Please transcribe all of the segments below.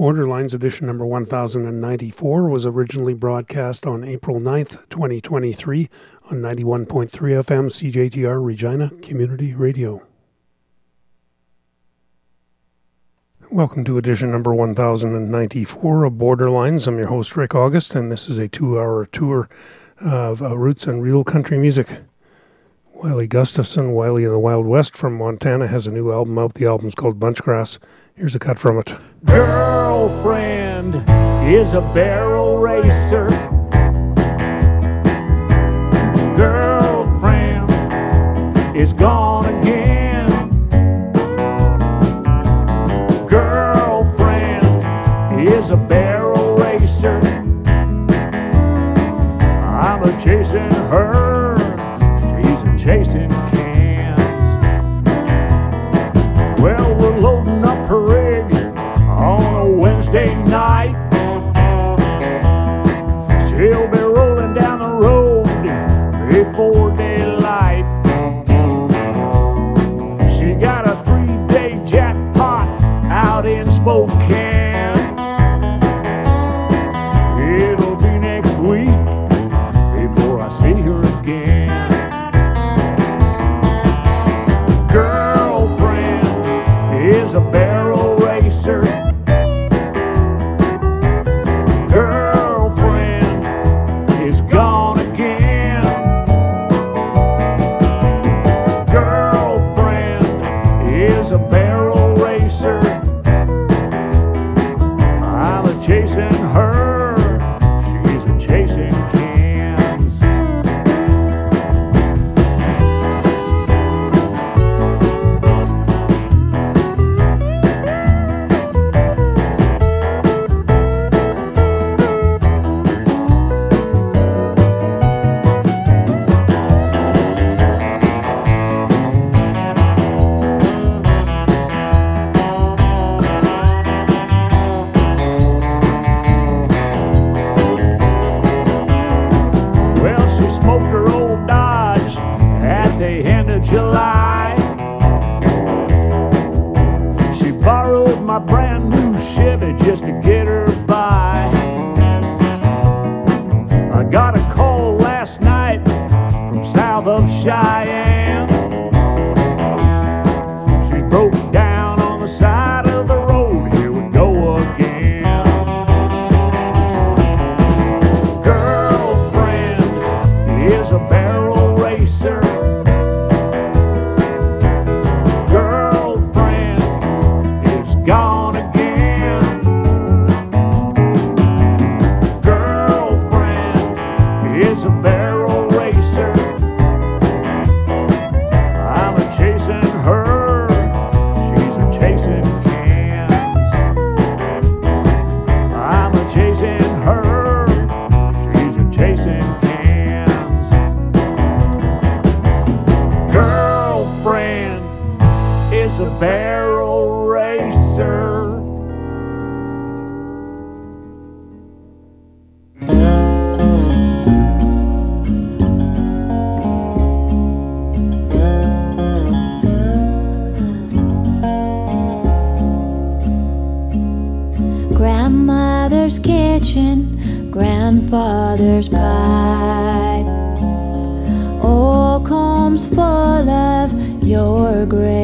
Borderlines edition number 1094 was originally broadcast on April 9th, 2023 on 91.3 FM CJTR Regina Community Radio. Welcome to edition number 1094 of Borderlines. I'm your host, Rick August, and this is a two hour tour of uh, roots and real country music. Wylie Gustafson, Wylie in the Wild West from Montana, has a new album out. The album's called Bunchgrass. Here's a cut from it. Girlfriend is a barrel racer. Girlfriend is gone again. Girlfriend is a barrel racer. I'm a chasing her. She's a chasing a barrel grandfather's pipe. Old combs full of your gray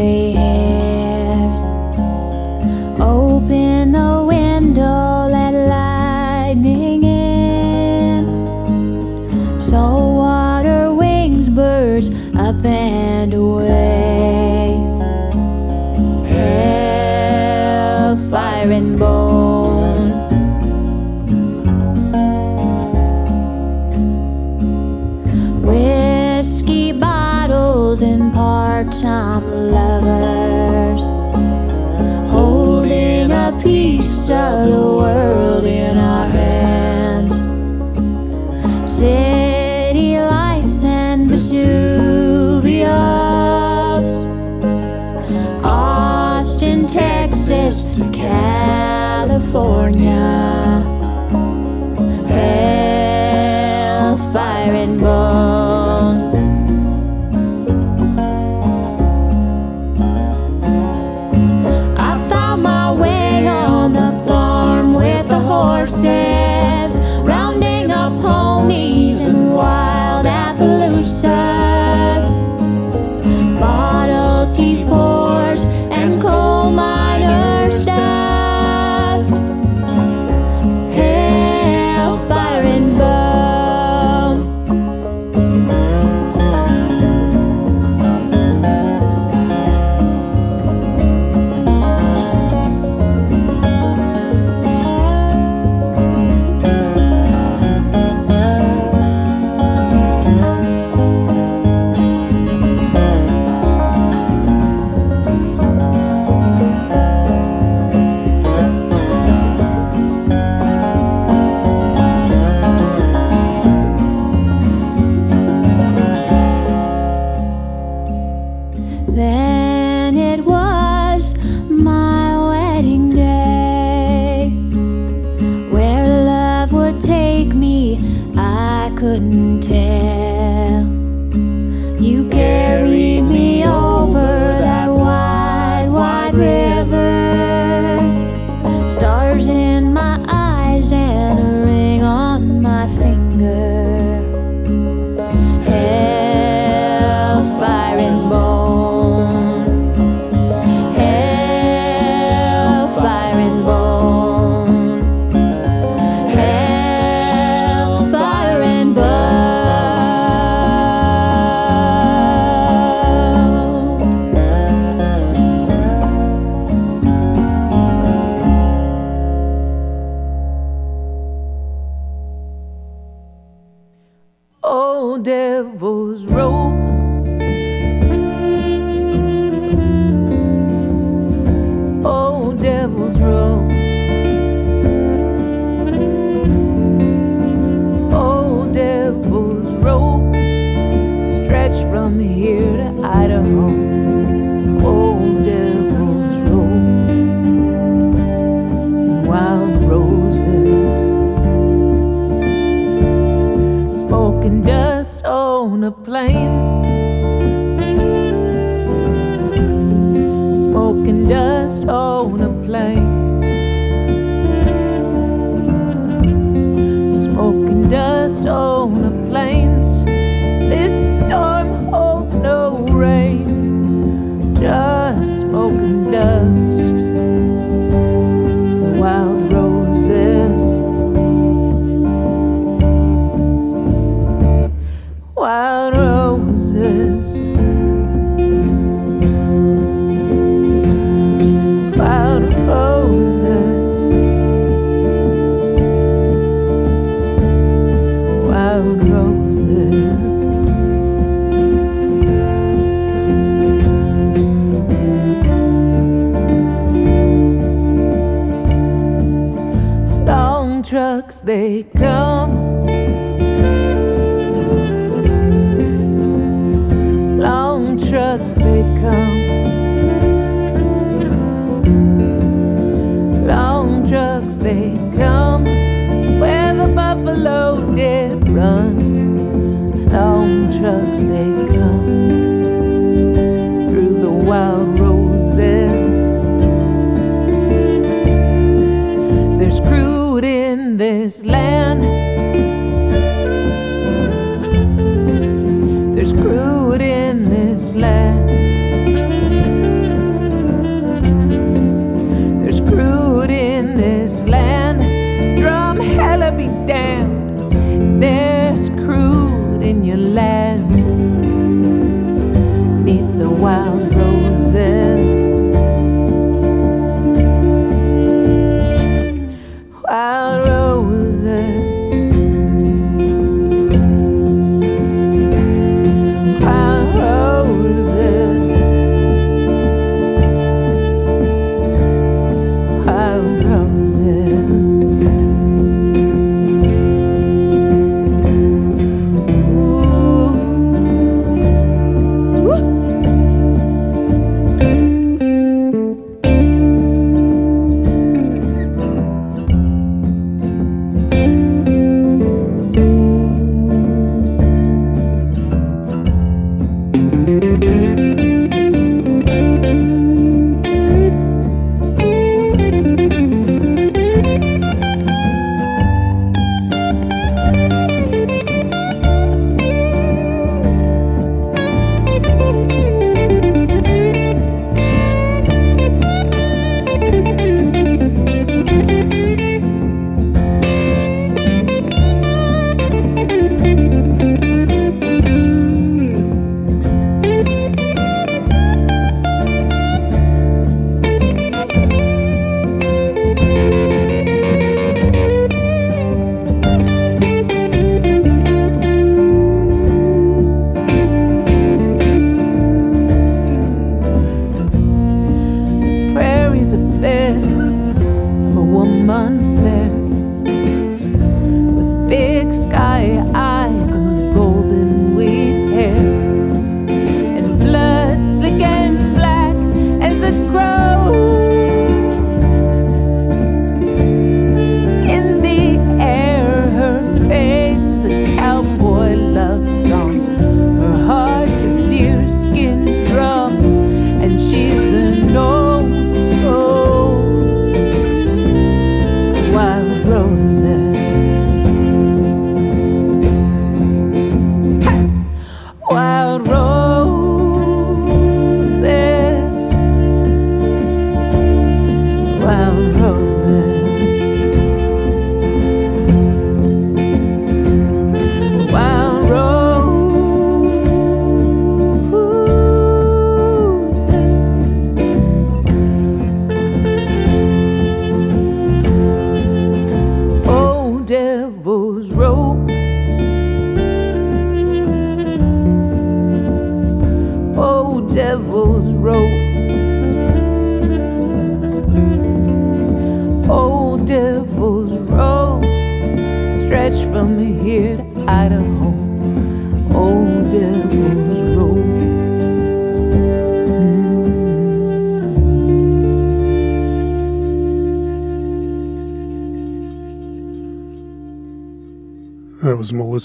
From here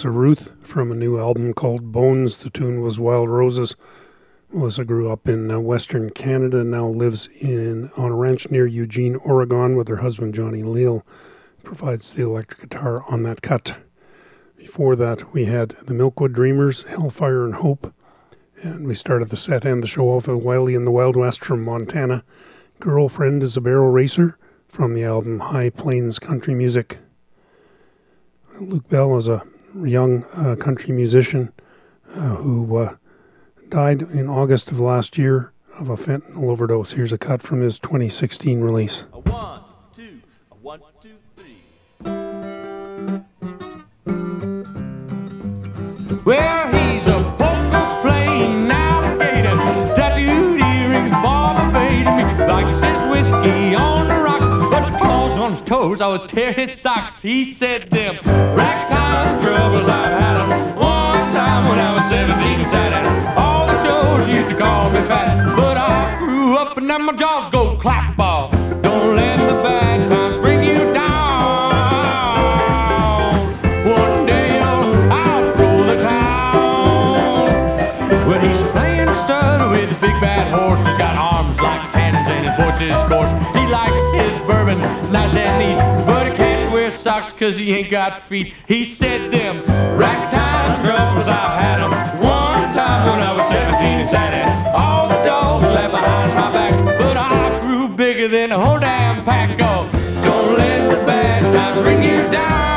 Ruth from a new album called Bones. The tune was Wild Roses. Melissa grew up in uh, Western Canada and now lives in on a ranch near Eugene, Oregon, with her husband Johnny Leal. Provides the electric guitar on that cut. Before that, we had the Milkwood Dreamers, Hellfire and Hope, and we started the set and the show off with Wylie in the Wild West from Montana. Girlfriend is a barrel racer from the album High Plains Country Music. Luke Bell is a young uh, country musician uh, who uh, died in August of last year of a fentanyl overdose. Here's a cut from his 2016 release. A one, two, a one, two, three. Well, toes, I was tearing his socks. He said them ragtime troubles I've had 'em one time when I was 17 and sat at 'em. All the Joes used to call me fat, but I grew up and now my jaws go clap ball. Don't let the bad socks cause he ain't got feet. He said them ragtime troubles I've had 'em one time when I was 17 and sat at all the dogs left behind my back, but I grew bigger than the whole damn pack. Oh, don't let the bad times bring you down.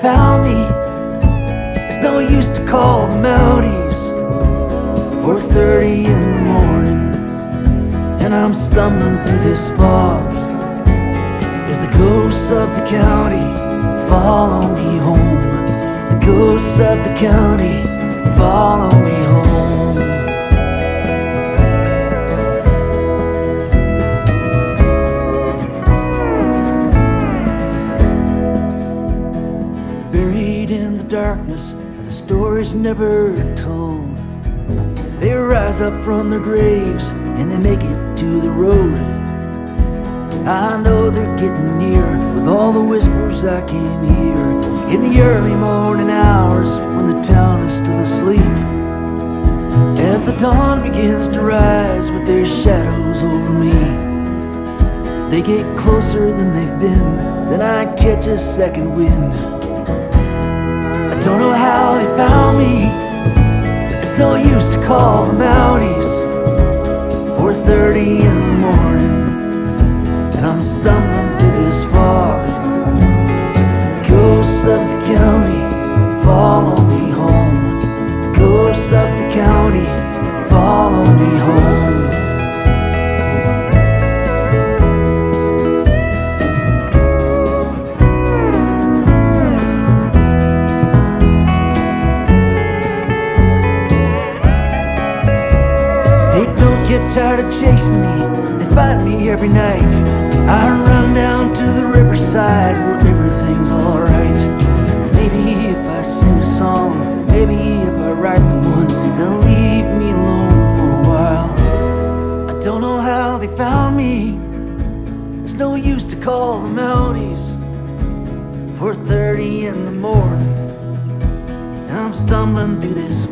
Found me. It's no use to call the Mounties. 4:30 in the morning, and I'm stumbling through this fog. As the ghosts of the county follow me home. The ghosts of the county follow stories never told. They rise up from their graves and they make it to the road. I know they're getting near with all the whispers I can hear in the early morning hours when the town is still asleep. As the dawn begins to rise with their shadows over me, they get closer than they've been, then I catch a second wind. How they found me, it's no use to call the Mounties. 4.30 in the morning, and I'm stumbling every night. I run down to the riverside where everything's alright. Maybe if I sing a song, maybe if I write them one, they'll leave me alone for a while. I don't know how they found me, it's no use to call the Mounties. 4.30 in the morning, and I'm stumbling through this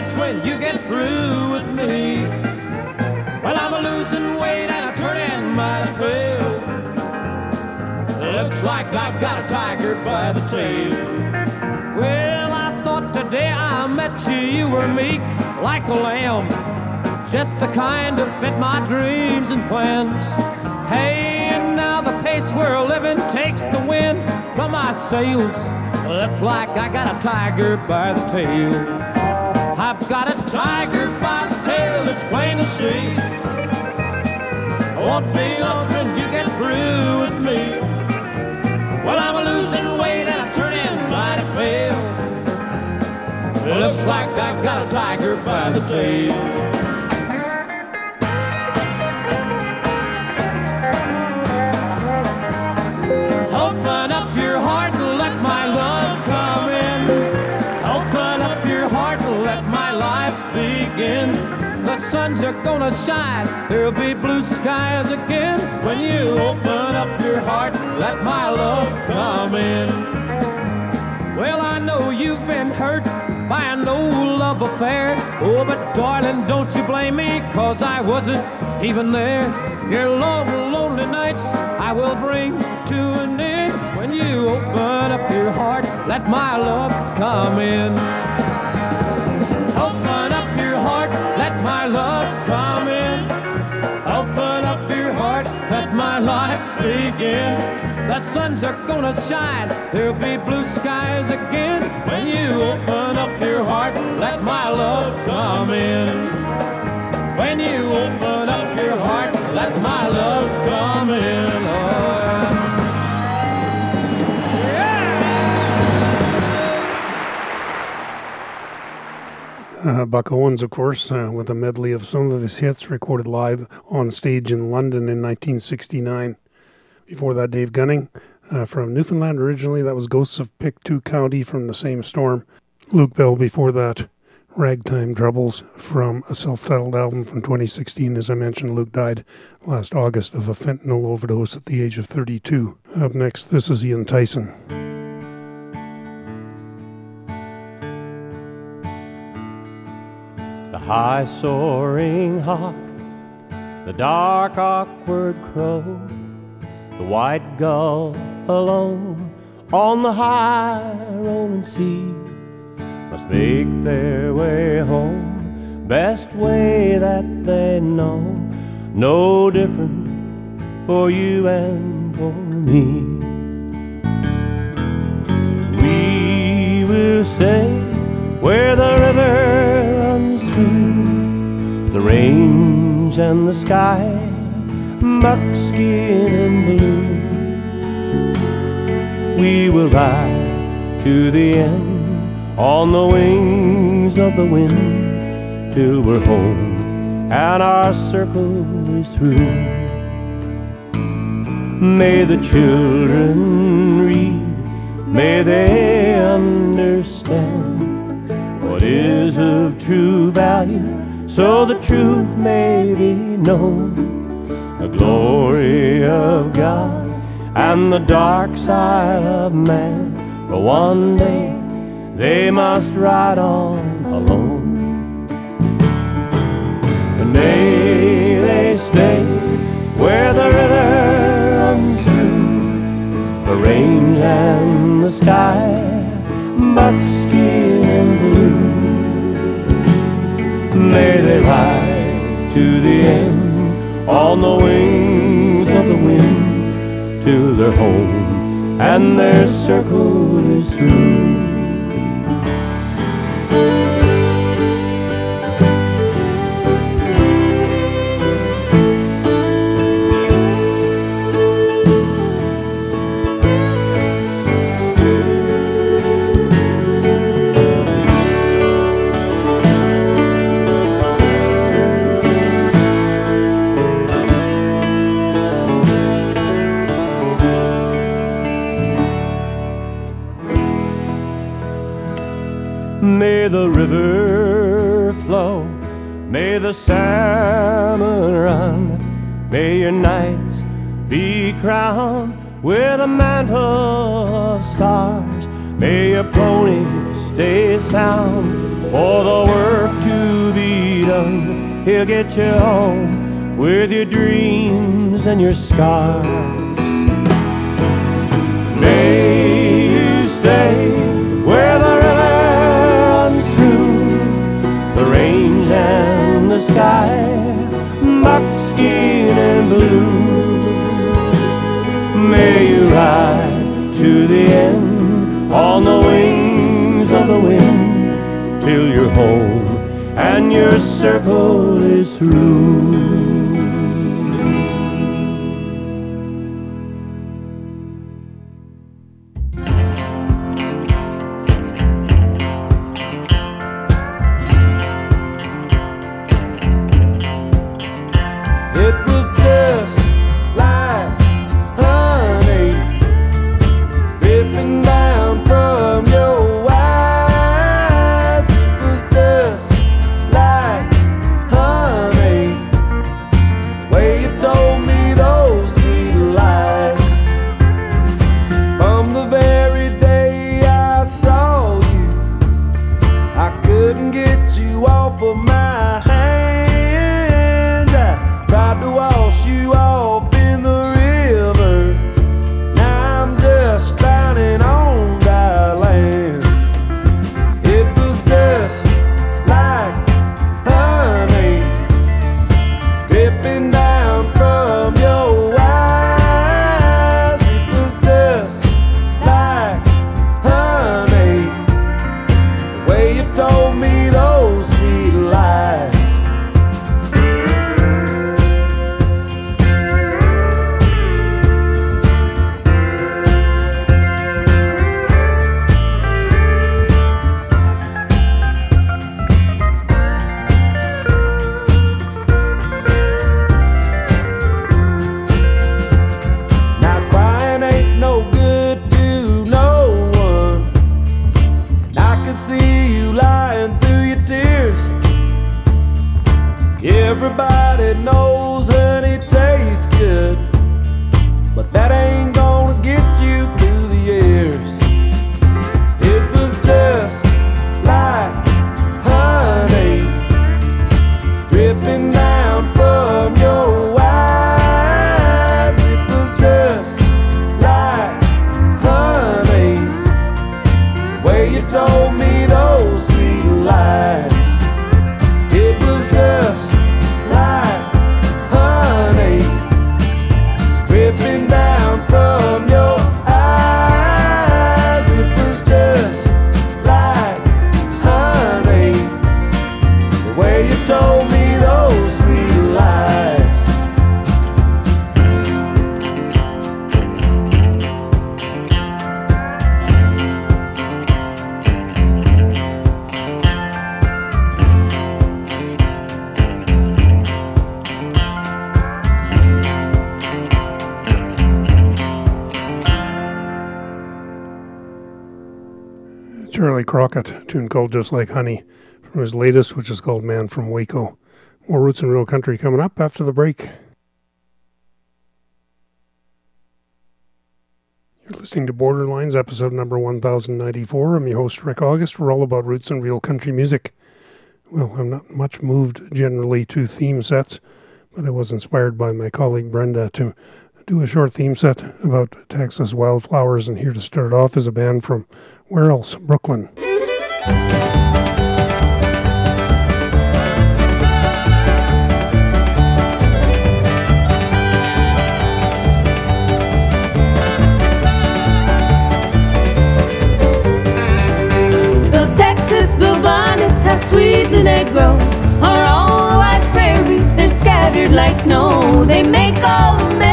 much when you get through with me. Well, I'm a losing weight and I'm turning mighty pale. Looks like I've got a tiger by the tail. Well, I thought today I met you, you were meek like a lamb. Just the kind to fit my dreams and plans. Hey, and now the pace we're living takes the wind from my sails. Looks like I got a tiger by the tail. Got a tiger by the tail, it's plain to see. I won't be long when you get through with me. Well, I'm losing weight and I'm turning mighty pale. Looks like I've got a tiger by the tail. Suns are gonna shine, there'll be blue skies again. When you open up your heart, let my love come in. Well, I know you've been hurt by an old love affair. Oh, but darling, don't you blame me, cause I wasn't even there. Your long, lonely nights I will bring to an end. When you open up your heart, let my love come in. Let my love come in. Open up your heart, let my life begin. The suns are gonna shine, there'll be blue skies again. When you open up your heart, let my love come in. When you open up your heart, let my love come in. Oh, Uh, Buck Owens, of course, uh, with a medley of some of his hits recorded live on stage in London in 1969. Before that, Dave Gunning uh, from Newfoundland originally. That was Ghosts of Pictou County from the same storm. Luke Bell before that, Ragtime Troubles from a self titled album from 2016. As I mentioned, Luke died last August of a fentanyl overdose at the age of 32. Up next, this is Ian Tyson. High soaring hawk, the dark awkward crow, the white gull alone on the high rolling sea must make their way home, best way that they know, no different for you and for me. We will stay where the river the range and the sky, buckskin and blue. We will ride to the end on the wings of the wind till we're home and our circle is through. May the children read, may they understand what is of true value, so the truth may be known. The glory of God and the dark side of man, for one day they must ride on alone. And may they stay where the river runs through the range and the sky, buckskin and blue. May they ride to the end on the wings of the wind till they're home and their circle is through. The river flow, may the salmon run, may your nights be crowned with a mantle of stars. May your pony stay sound for the work to be done. He'll get you home with your dreams and your scars. May you stay sky, buckskin and blue. May you ride to the end on the wings of the wind till you're home and your circle is through. Crockett, tune called Just Like Honey, from his latest, which is called Man from Waco. More Roots and Real Country coming up after the break. You're listening to Borderlines, episode number 1094. I'm your host, Rick August. We're all about roots and real country music. Well, I'm not much moved generally to theme sets, but I was inspired by my colleague Brenda to do a short theme set about Texas wildflowers. And here to start off is a band from where else? Brooklyn. Sweetly they grow. Are all the white prairies, they're scattered like snow. They make all the meadows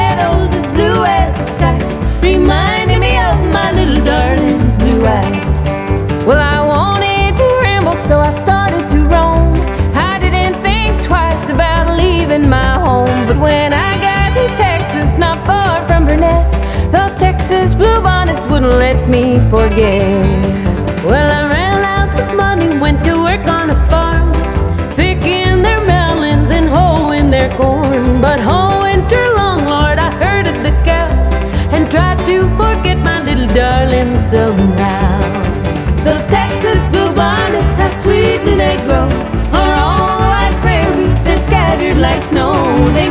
when I got to Texas, not far from Burnet, those Texas bluebonnets wouldn't let me forget. Well, I ran out of money, went to work on a farm, picking their melons and hoeing their corn. But all winter long, Lord, I herded the cows and tried to forget my little darling somehow. Those Texas bluebonnets, how sweetly they grow, are all the white prairies, they're scattered like snow. They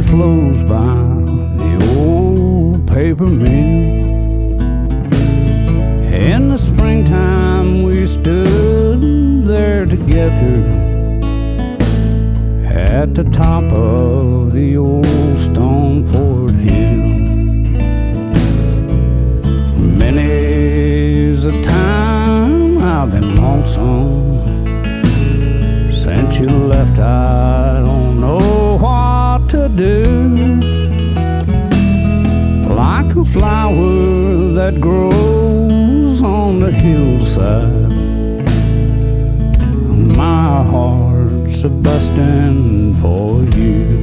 that flows by the old paper mill. In the springtime, we stood there together at the top of the old stone fort hill. Many's a time I've been lonesome since you left. I do. Like a flower that grows on the hillside. My heart's a busting for you.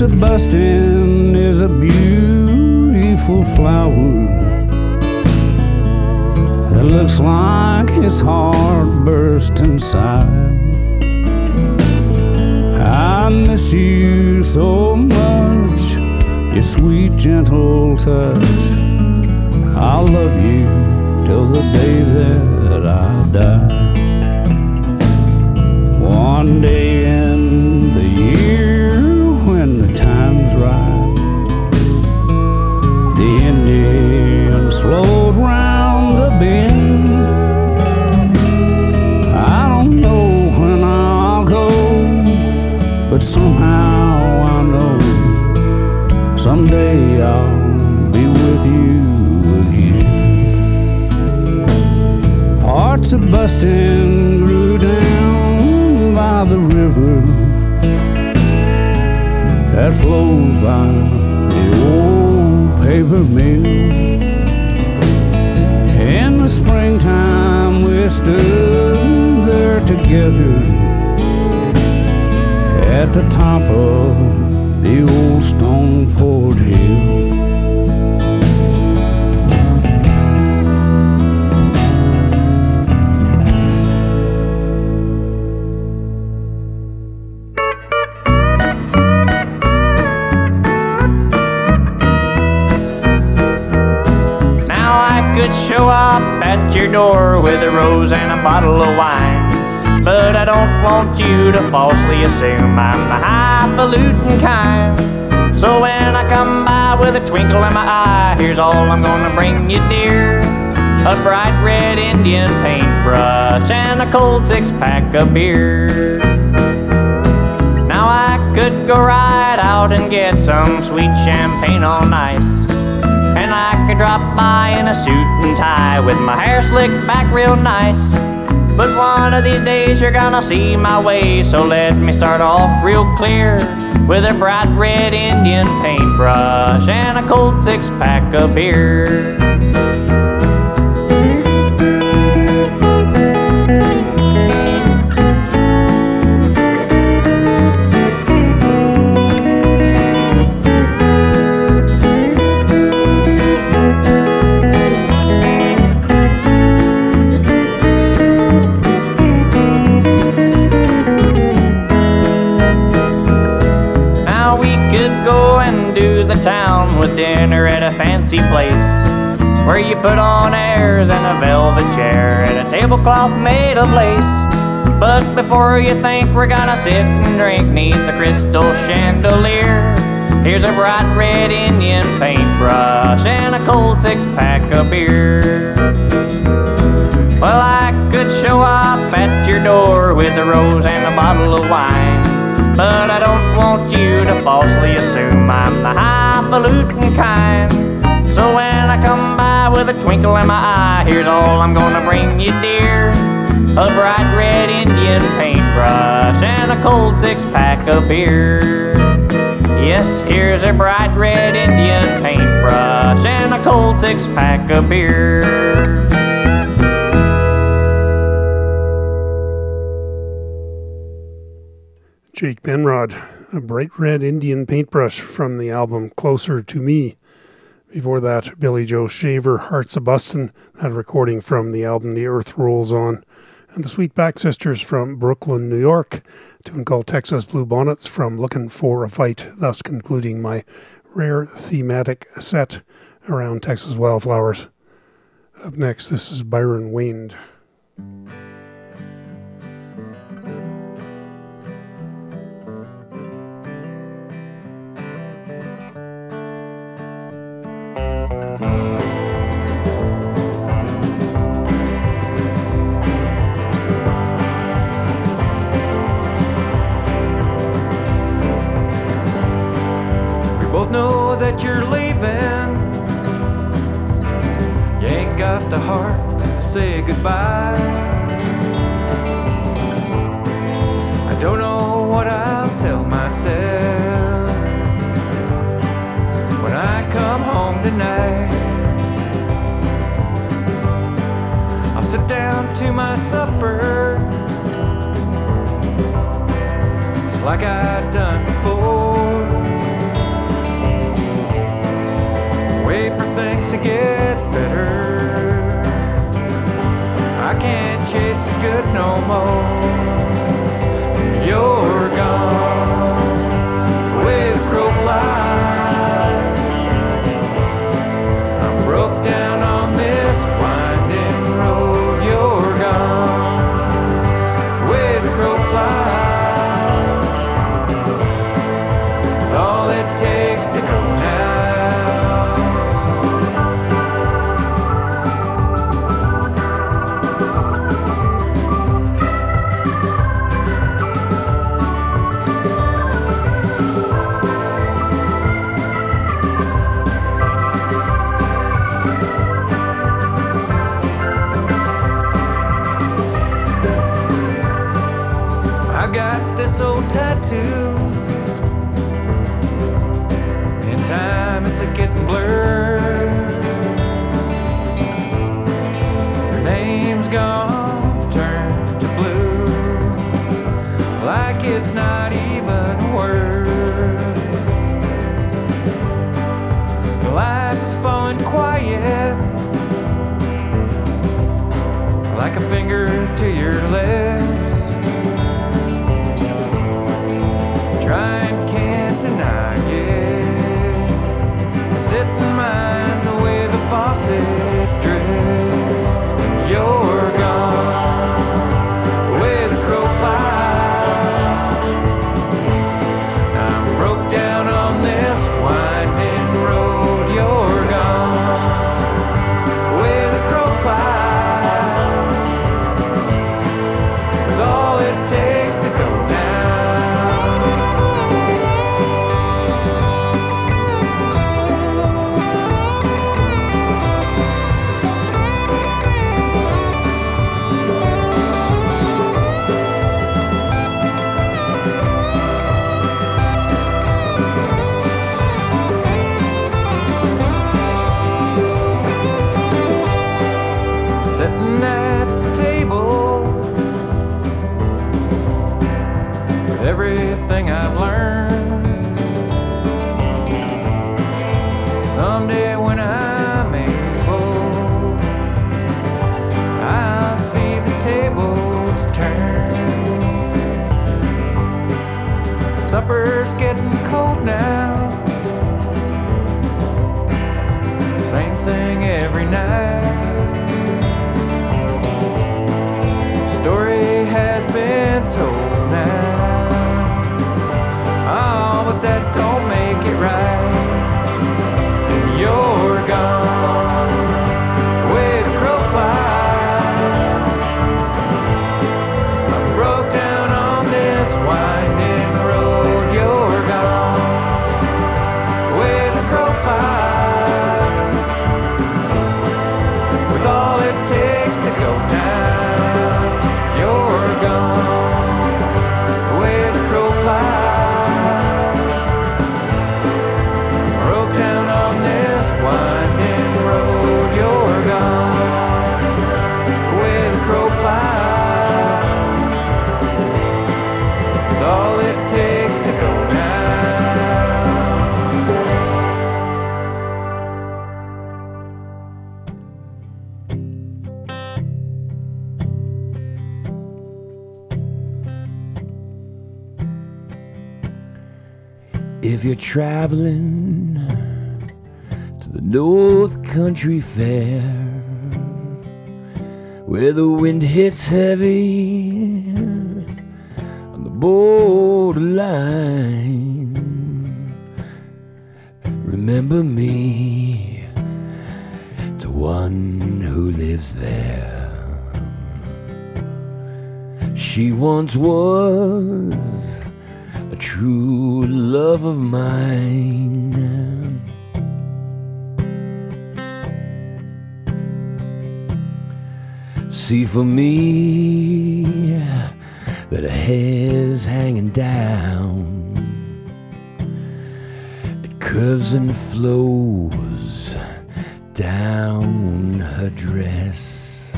Busting is a beautiful flower that looks like his heart burst inside. I miss you so much, your sweet, gentle touch. I'll love you till the day that I die. One day in the year when the time's right, the Indians flowed round the bend. I don't know when I'll go, but somehow I know someday I'll be with you again. Hearts are busting, that flows by the old paper mill. In the springtime, we stood there together at the top of the old stone fort hill. Don't want you to falsely assume I'm the highfalutin kind. So when I come by with a twinkle in my eye, here's all I'm gonna bring you, dear. A bright red Indian paintbrush and a cold six pack of beer. Now I could go right out and get some sweet champagne on ice. And I could drop by in a suit and tie with my hair slicked back real nice. But one of these days you're gonna see my way, so let me start off real clear with a bright red Indian paintbrush and a cold six pack of beer. Put on airs in a velvet chair and a tablecloth made of lace. But before you think we're gonna sit and drink neath the crystal chandelier, here's a bright red Indian paintbrush and a cold six pack of beer. Well, I could show up at your door with a rose and a bottle of wine. But I don't want you to falsely assume I'm the highfalutin kind. So when with a twinkle in my eye, here's all I'm gonna bring you, dear. A bright red Indian paintbrush and a cold six pack of beer. Yes, here's a bright red Indian paintbrush and a cold six pack of beer. Jake Penrod, a bright red Indian paintbrush from the album Closer to Me. Before that, Billy Joe Shaver, Hearts a Bustin', that recording from the album The Earth Rolls On. And the Sweetback Sisters from Brooklyn, New York, tune called Texas Blue Bonnets from Looking for a Fight, thus concluding my rare thematic set around Texas wildflowers. Up next, this is Byron Wayne. both know that you're leaving. You ain't got the heart to say goodbye. I don't know what I'll tell myself when I come home tonight. I'll sit down to my supper. Just like I've done before. to get better. I can't chase the good no more. You're gone. traveling to the North Country Fair where the wind hits heavy. See for me that her hair's hanging down. It curves and flows down her dress.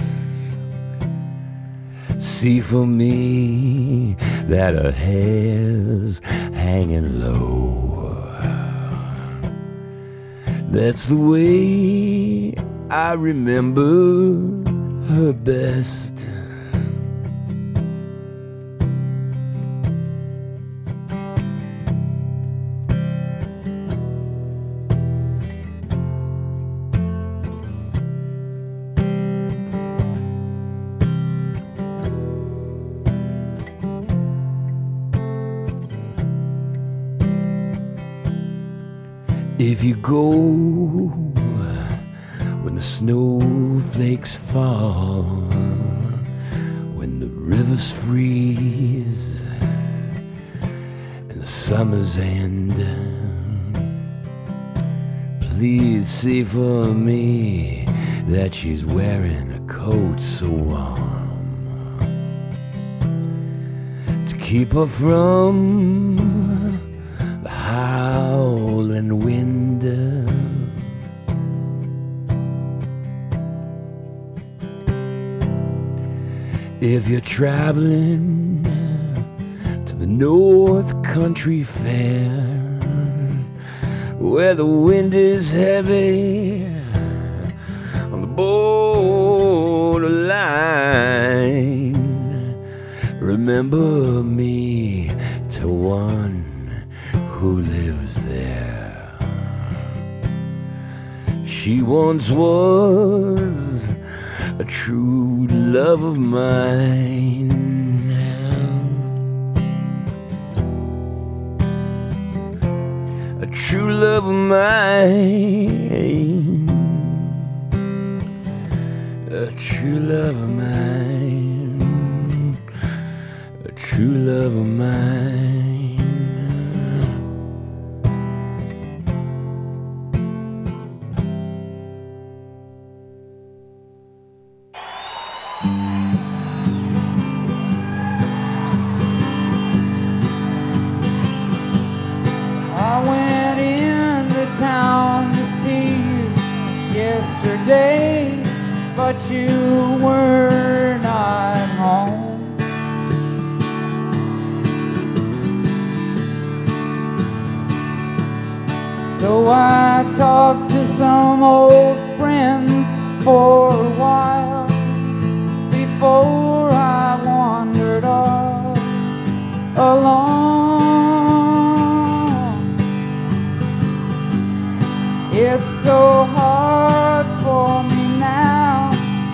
See for me that her hair's hanging low. That's the way I remember her best. If you go when the snowflakes fall, when the rivers freeze and the summers end, please see for me that she's wearing a coat so warm to keep her from If you're traveling to the North Country Fair, where the wind is heavy on the borderline, remember me to one who lives there. She once was a true love of mine. A true love of mine. A true love of mine. A true love of mine. Yesterday, but you were not home. So I talked to some old friends for a while before I wandered off alone. It's so hard for me now,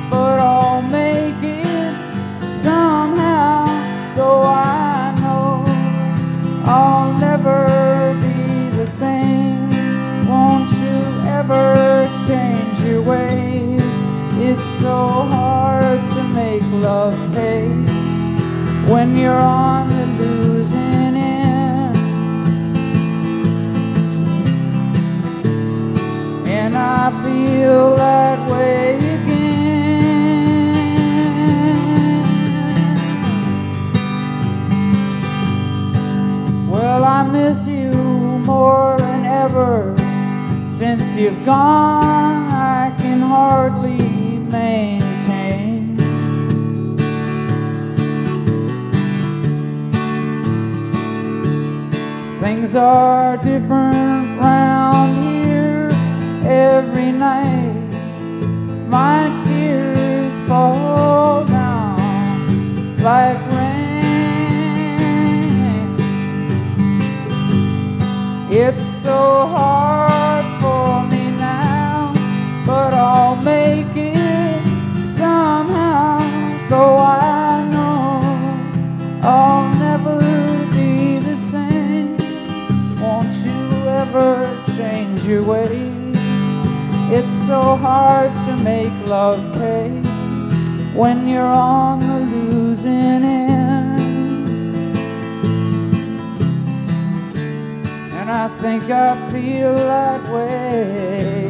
but I'll make it somehow. Though I know I'll never be the same. Won't you ever change your ways? It's so hard to make love pay when you're on I feel that way again. Well, I miss you more than ever. Since you've gone, I can hardly maintain. Things are different round here every night. My tears fall down like rain. It's so hard for me now, but I'll make it somehow. Though I know I'll never be the same. Won't you ever change your ways? It's so hard to make love pay when you're on the losing end. And I think I feel that way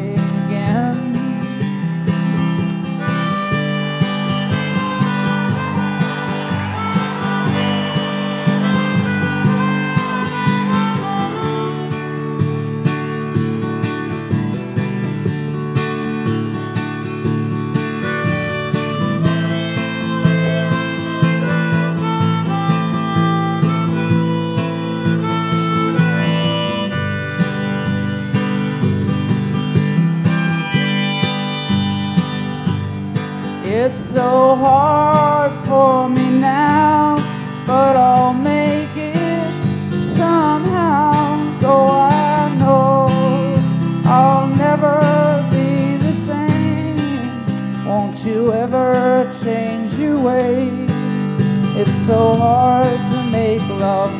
hard for me now, but I'll make it somehow. Though I know I'll never be the same. Won't you ever change your ways? It's so hard to make love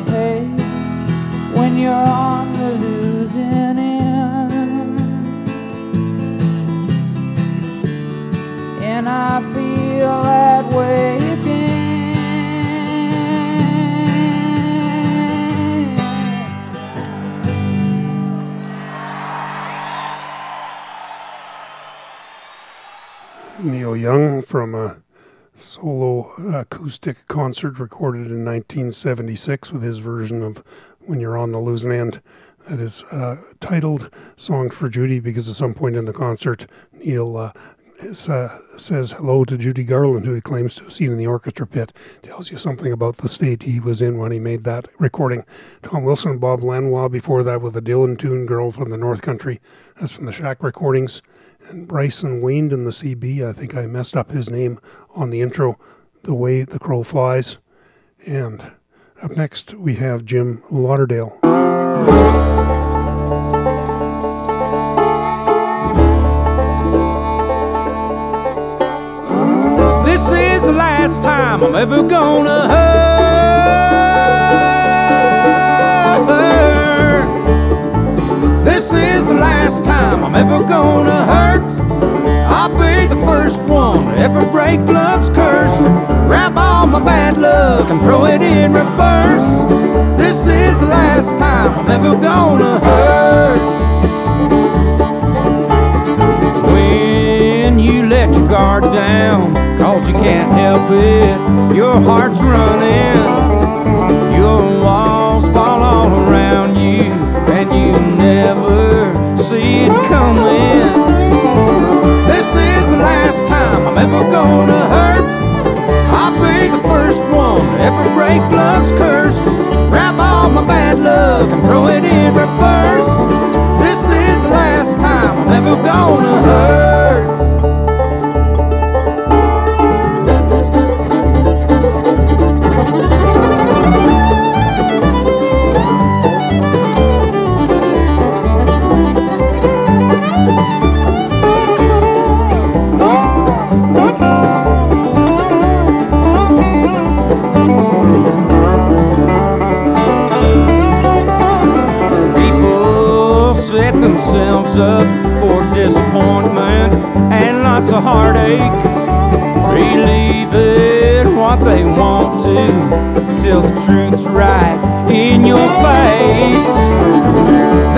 feel that way again. Neil Young from a solo acoustic concert recorded in 1976 with his version of When You're on the Losing End. That is uh, titled Song for Judy because at some point in the concert, Neil uh, uh, says hello to Judy Garland, who he claims to have seen in the orchestra pit. Tells you something about the state he was in when he made that recording. Tom Wilson Bob Lanois before that with the Dylan tune Girl from the North Country. That's from the Shack recordings. And Bryson Waind in the CB, I think I messed up his name on the intro, The Way the Crow Flies. And up next, we have Jim Lauderdale. The last time I'm ever gonna hurt her. This is the last time I'm ever gonna hurt. I'll be the first one to ever break love's curse. Grab all my bad luck and throw it in reverse. This is the last time I'm ever gonna hurt. Guard down, cause you can't help it, your heart's running. Your walls fall all around you, and you never see it coming. This is the last time I'm ever gonna hurt. I'll be the first one to ever break love's curse. Grab all my bad luck and throw it in reverse. This is the last time I'm ever gonna hurt. Up for disappointment and lots of heartache. Relieve it what they want to till the truth's right in your face.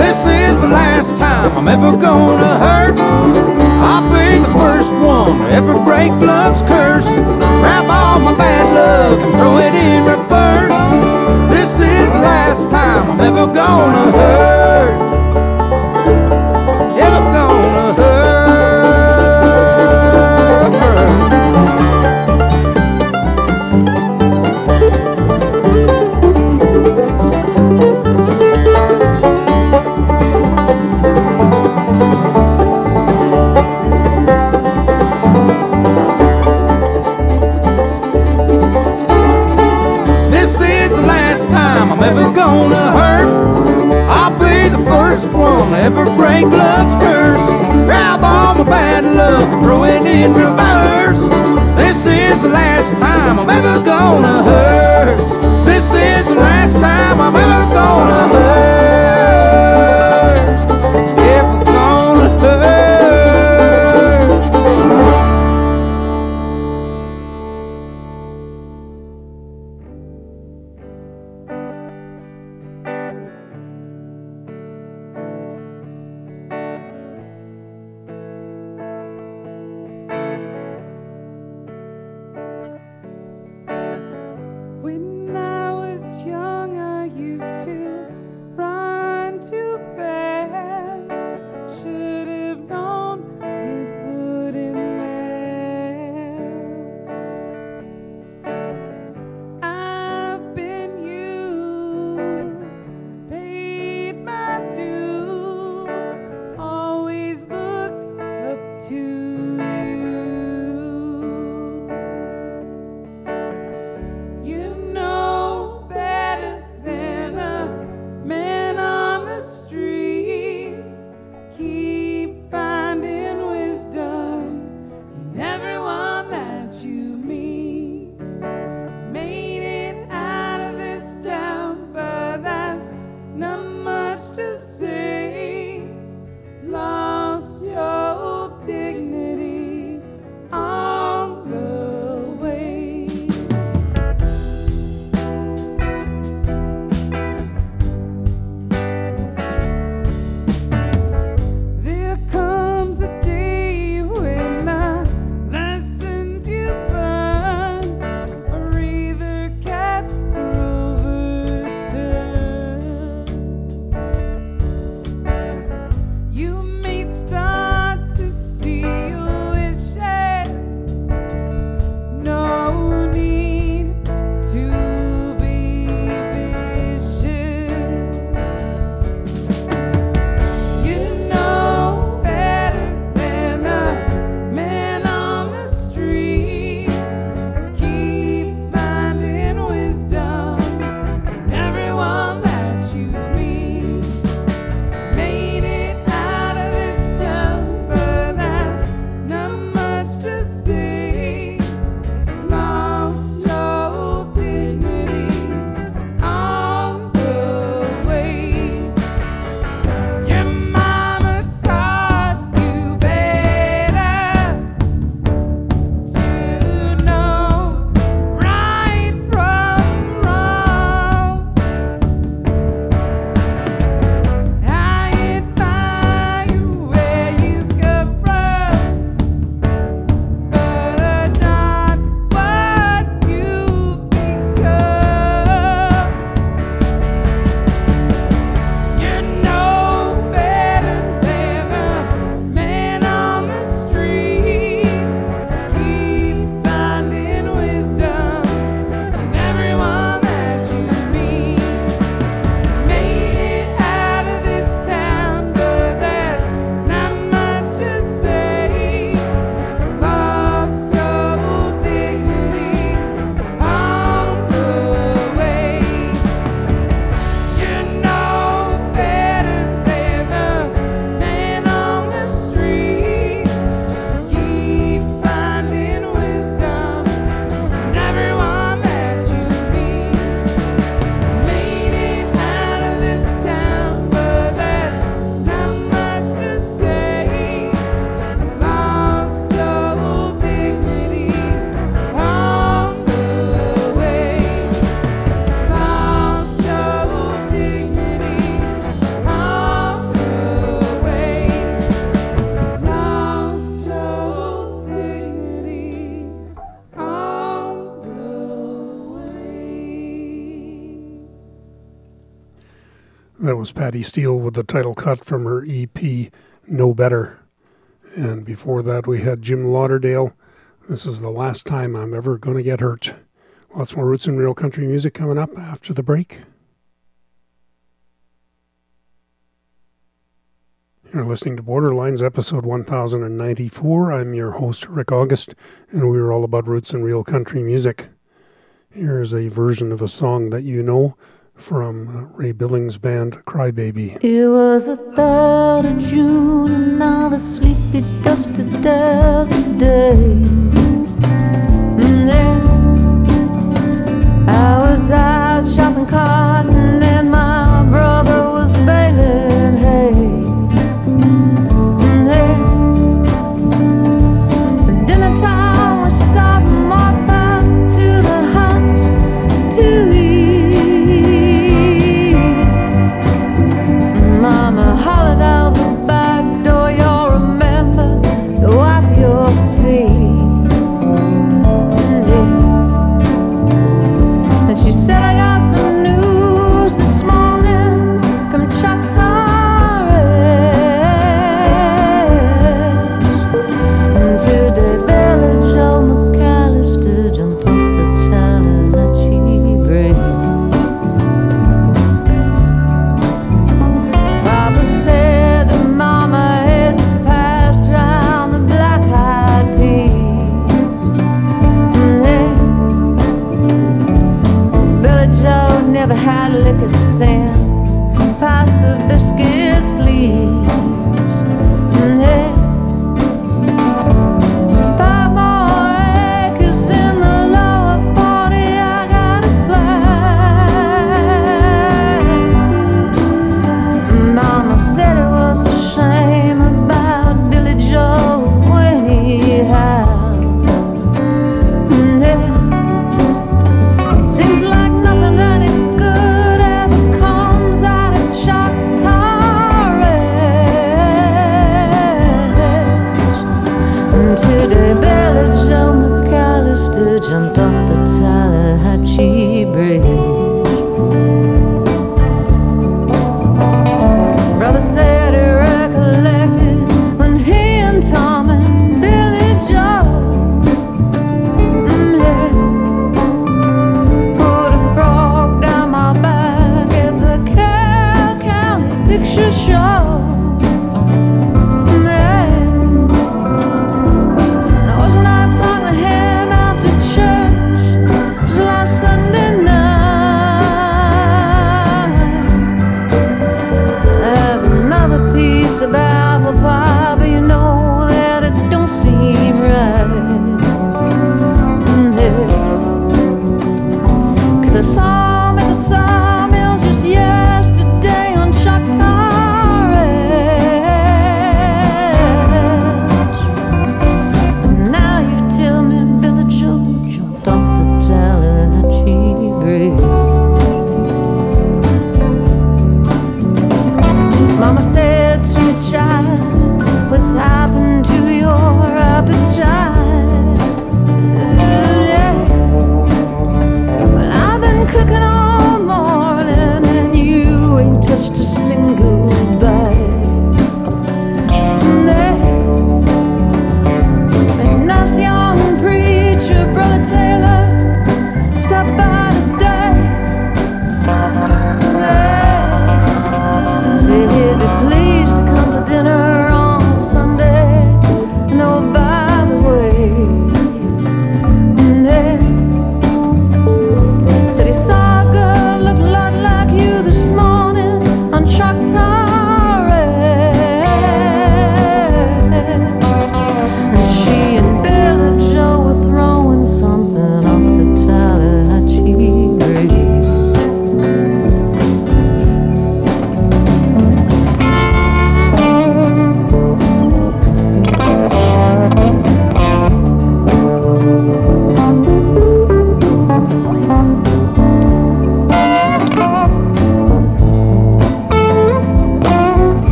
This is the last time I'm ever gonna hurt. I'll be the first one to ever break love's curse. Grab all my bad luck and throw it in reverse. This is the last time I'm ever gonna hurt. Break love's curse. Grab all my bad luck throw it in reverse. This is the last time I'm ever gonna hurt. This is the last time I'm ever gonna hurt. was Patti Steel with the title cut from her EP No Better. And before that, we had Jim Lauderdale. This is the last time I'm ever going to get hurt. Lots more roots and real country music coming up after the break. You're listening to Borderlines, episode 1094. I'm your host, Rick August, and we are all about roots and real country music. Here's a version of a song that you know from uh, Ray Billings' band Crybaby. It was the 3rd of June, and now the sleepy dust of the day.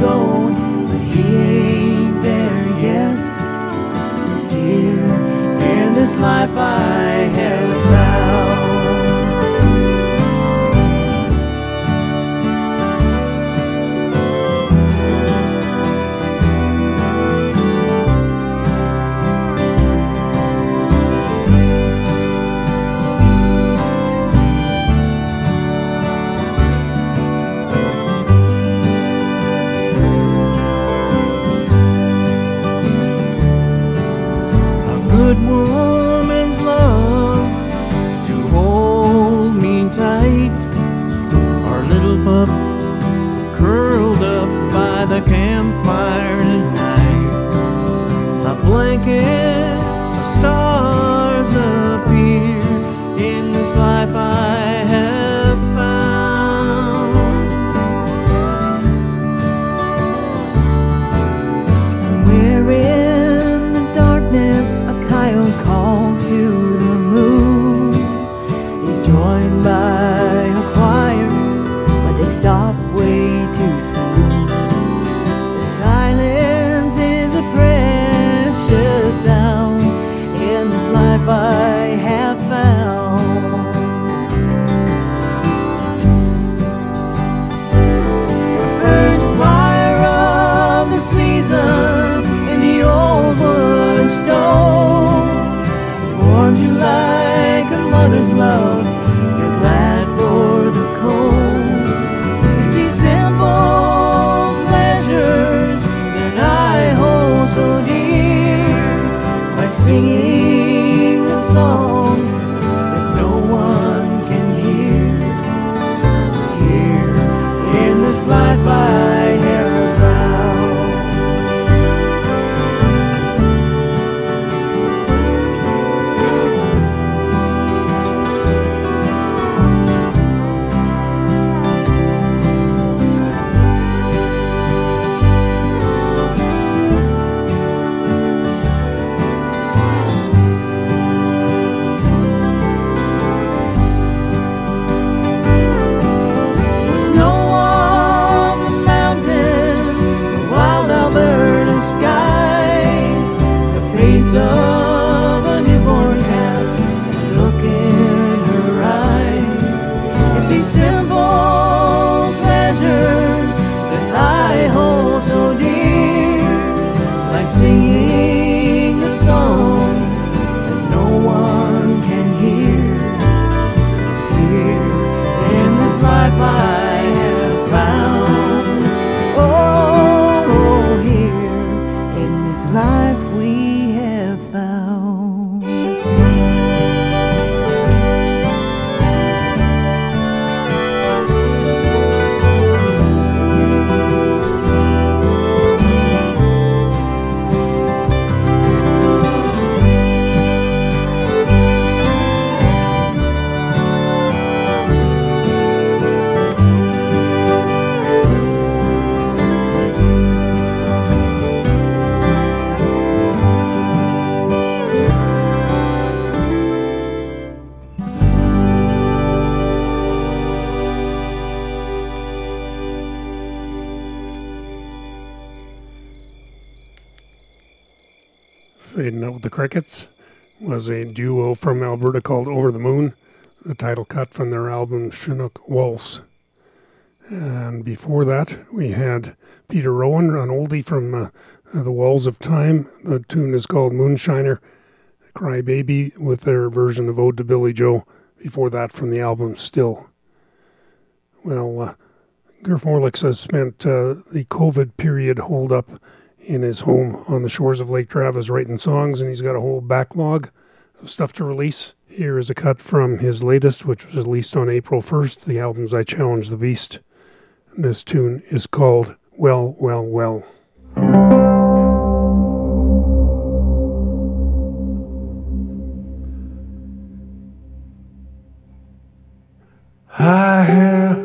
going, but he ain't there yet. Here in this life I have. Crickets was a duo from Alberta called Over the Moon, the title cut from their album Chinook Waltz. And before that, we had Peter Rowan, an oldie from uh, The Walls of Time. The tune is called Moonshiner. Crybaby with their version of Ode to Billy Joe. Before that, from the album Still. Well, uh, Gurf Morlix has spent uh, the COVID period holed up in his home on the shores of Lake Travis writing songs, and he's got a whole backlog of stuff to release. Here is a cut from his latest, which was released on April 1st, the album's I Challenge the Beast. And this tune is called Well, Well, Well. I hear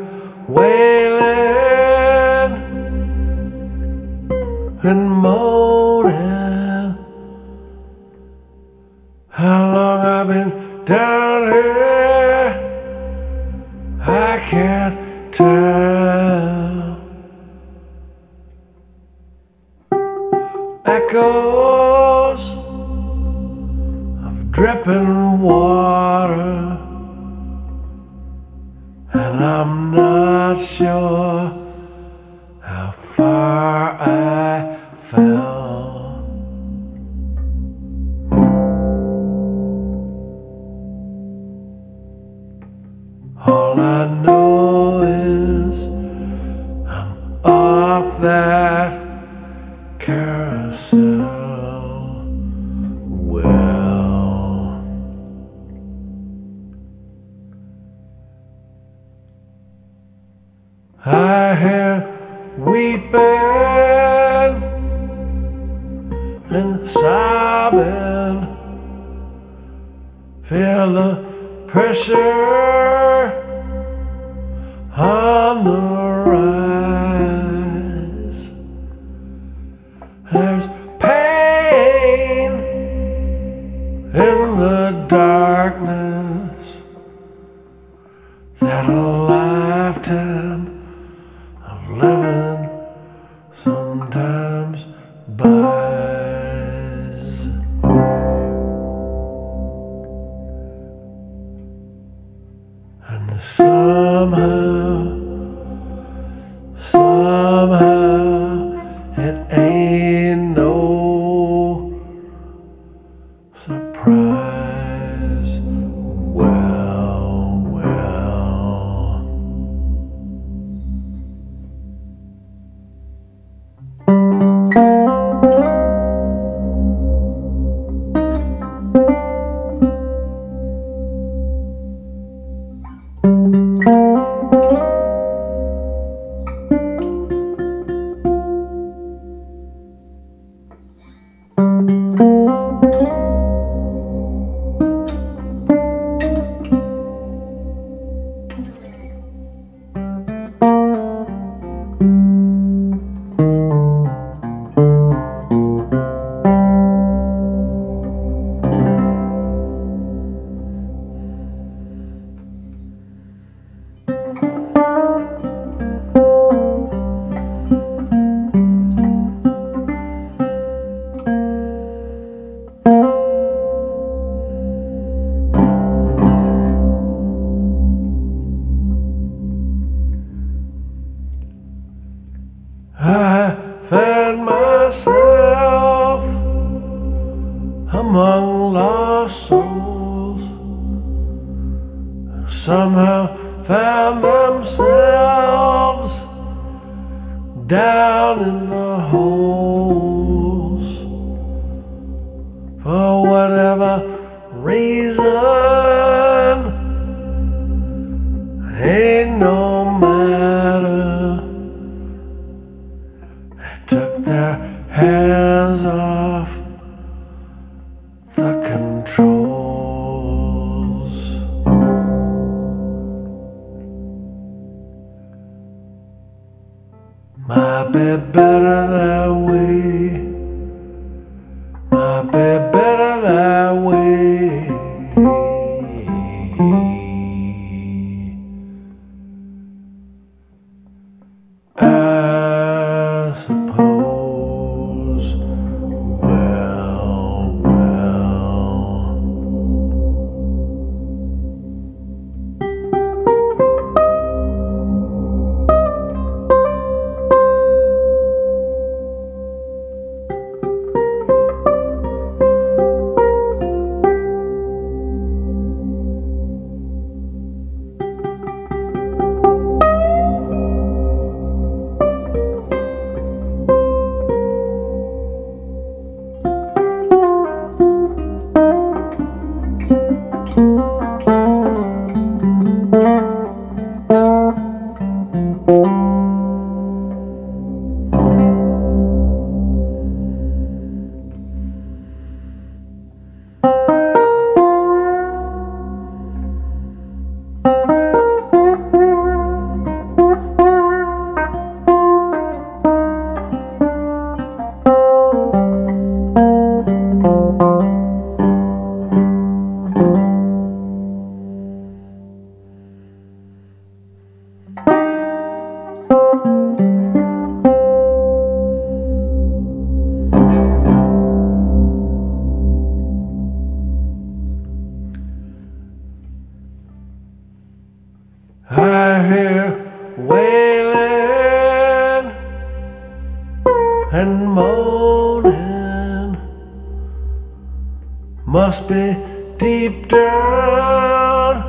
down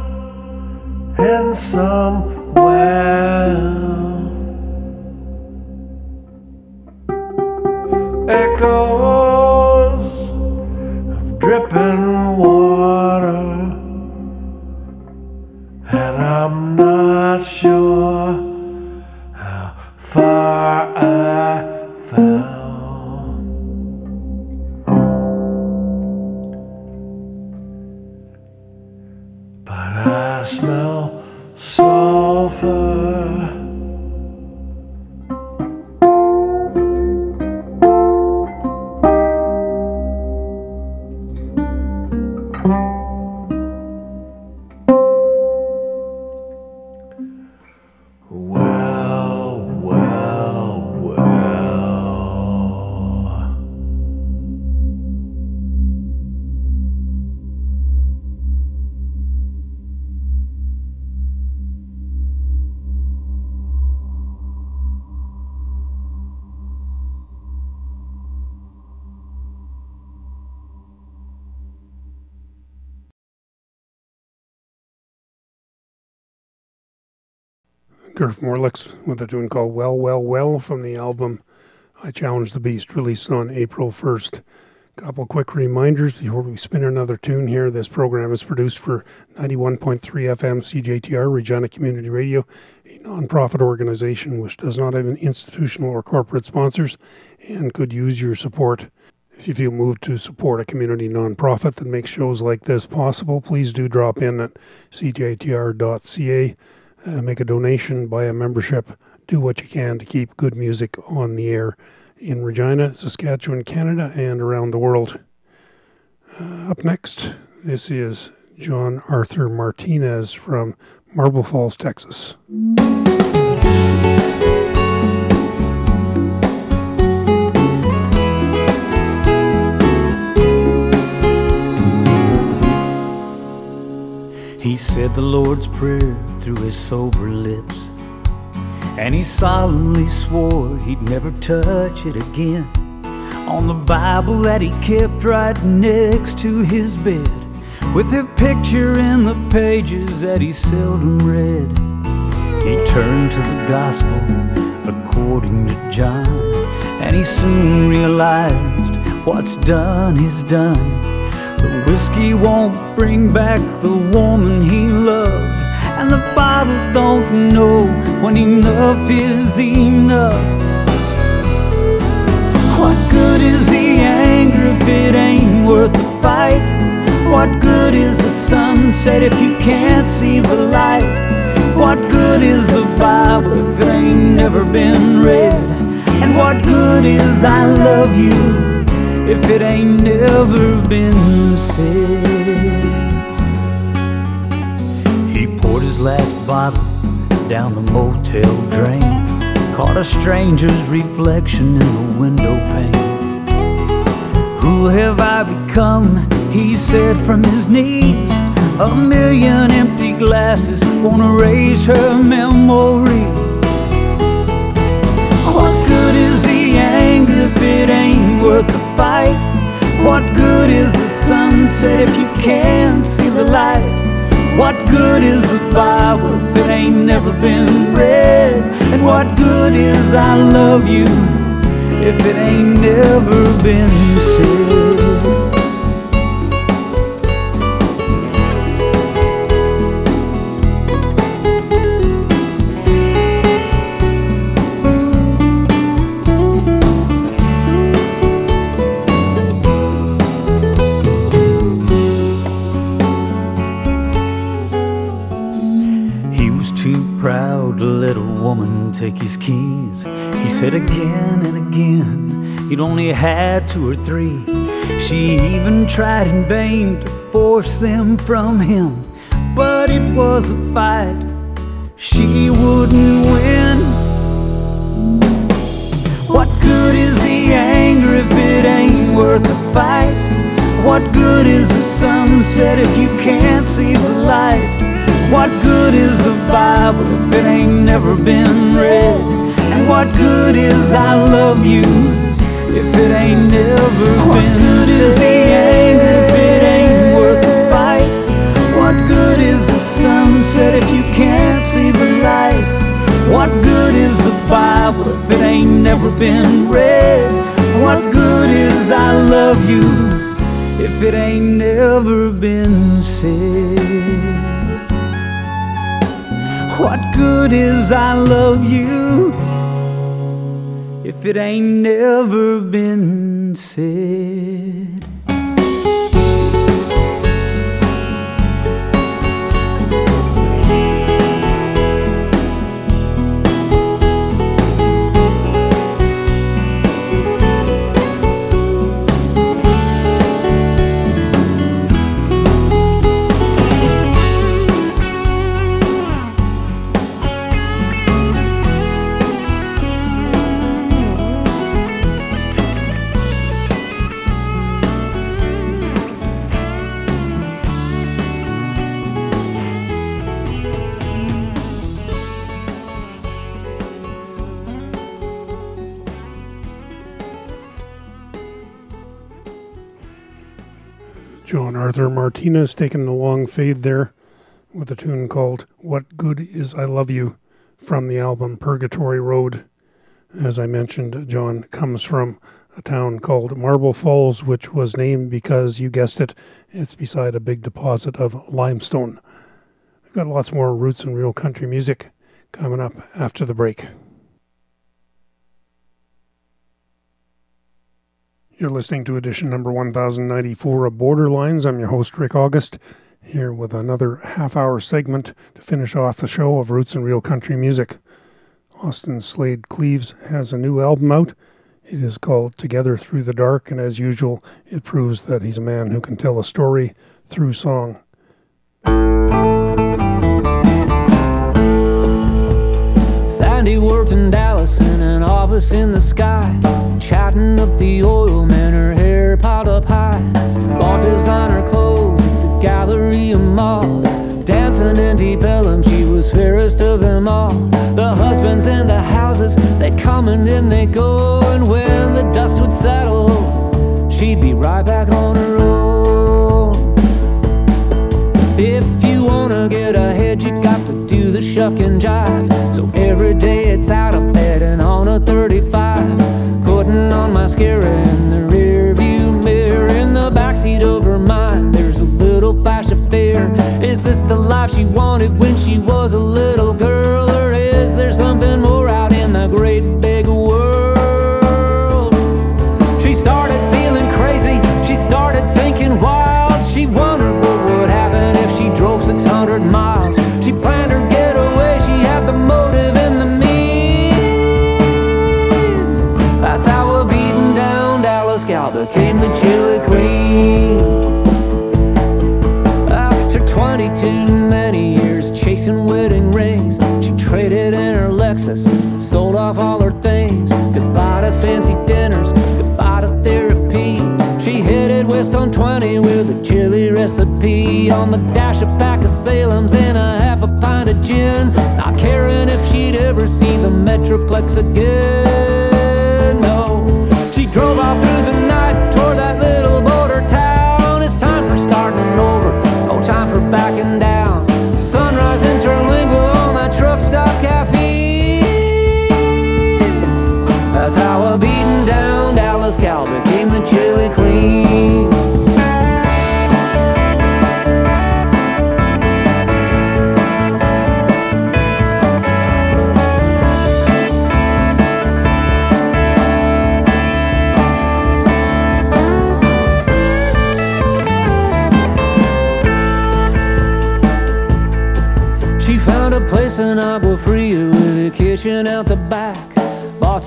and somewhere echoes of dripping water, and I'm not sure. Gurf Morlix with a tune called Well, Well, Well from the album I Challenge the Beast, released on April 1st. A Couple quick reminders before we spin another tune here. This program is produced for 91.3 FM CJTR, Regina Community Radio, a nonprofit organization which does not have institutional or corporate sponsors and could use your support. If you feel moved to support a community nonprofit that makes shows like this possible, please do drop in at cjtr.ca uh, make a donation, buy a membership, do what you can to keep good music on the air in Regina, Saskatchewan, Canada, and around the world. Uh, up next, this is John Arthur Martinez from Marble Falls, Texas. He said the Lord's Prayer through his sober lips. And he solemnly swore he'd never touch it again. On the Bible that he kept right next to his bed, with a picture in the pages that he seldom read. He turned to the gospel according to John, and he soon realized what's done is done. Whiskey won't bring back the woman he loved, and the bottle don't know when enough is enough. What good is the anger if it ain't worth the fight? What good is the sunset if you can't see the light? What good is the Bible if it ain't never been read? And what good is I love you? If it ain't never been said. He poured his last bottle down the motel drain, caught a stranger's reflection in the window pane. Who have I become? He said from his knees. A million empty glasses wanna erase her memory. Worth the fight? What good is the sunset if you can't see the light? What good is the Bible if it ain't never been read? And what good is I love you if it ain't never been said? Said again and again he'd only had two or three. She even tried in vain to force them from him, but it was a fight she wouldn't win. What good is the anger if it ain't worth the fight? What good is the sunset if you can't see the light? What good is the Bible if it ain't never been read? And what good is I love you if it ain't never been good is the anger if it ain't worth the fight? What good is the sunset if you can't see the light? What good is the Bible if it ain't never been read? What good is I love you if it ain't never been said? What good is I love you it ain't never been said? Arthur Martinez taking the long fade there with a tune called What Good Is I Love You from the album Purgatory Road. As I mentioned, John comes from a town called Marble Falls, which was named because, you guessed it, it's beside a big deposit of limestone. We've got lots more roots and real country music coming up after the break. You're listening to edition number 1094 of Borderlines. I'm your host, Rick August, here with another half hour segment to finish off the show of Roots and Real Country Music. Austin Slaid Cleaves has a new album out. It is called Together Through the Dark, and as usual, it proves that he's a man who can tell a story through song. Sandy worked in Dallas in an office in the sky, chatting up the oil man, her hair piled up high. Bought designer clothes at the gallery Galleria Mall, dancing in deep Ellum, she was fairest of them all. The husbands in the houses, they'd come and then they'd go, and when the dust would settle, she'd be right back on her own. If you wanna get ahead, you got to do the shuck and jive. Every day it's out of bed and on a 35, putting on mascara in the rear view mirror in the backseat of her mind. There's a little flash of fear. Is this the life she wanted when she was a little girl, or is there something more out in the great big with a chili recipe. On the dash, a pack of Salem's and a half a pint of gin. Not caring if she'd ever see the Metroplex again. No, she drove off through the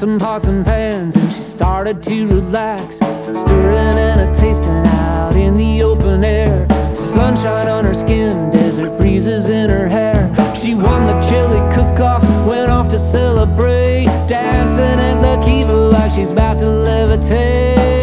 some pots and pans and she started to relax. Stirring and a tasting out in the open air. Sunshine on her skin, desert breezes in her hair. She won the chili cook off, went off to celebrate. Dancing at La Kiva like she's about to levitate.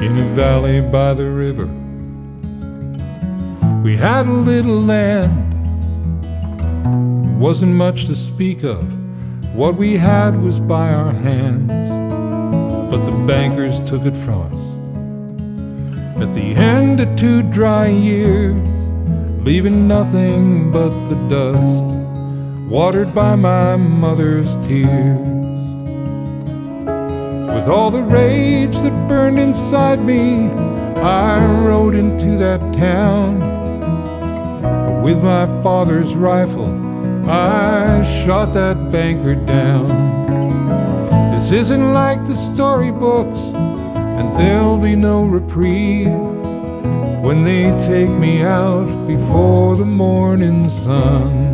In a valley by the river. We had a little land, wasn't much to speak of. What we had was by our hands, but the bankers took it from us. At the end of two dry years, leaving nothing but the dust, watered by my mother's tears. With all the rage that burned inside me, I rode into that town. With my father's rifle, I shot that banker down. This isn't like the storybooks, and there'll be no reprieve when they take me out before the morning sun.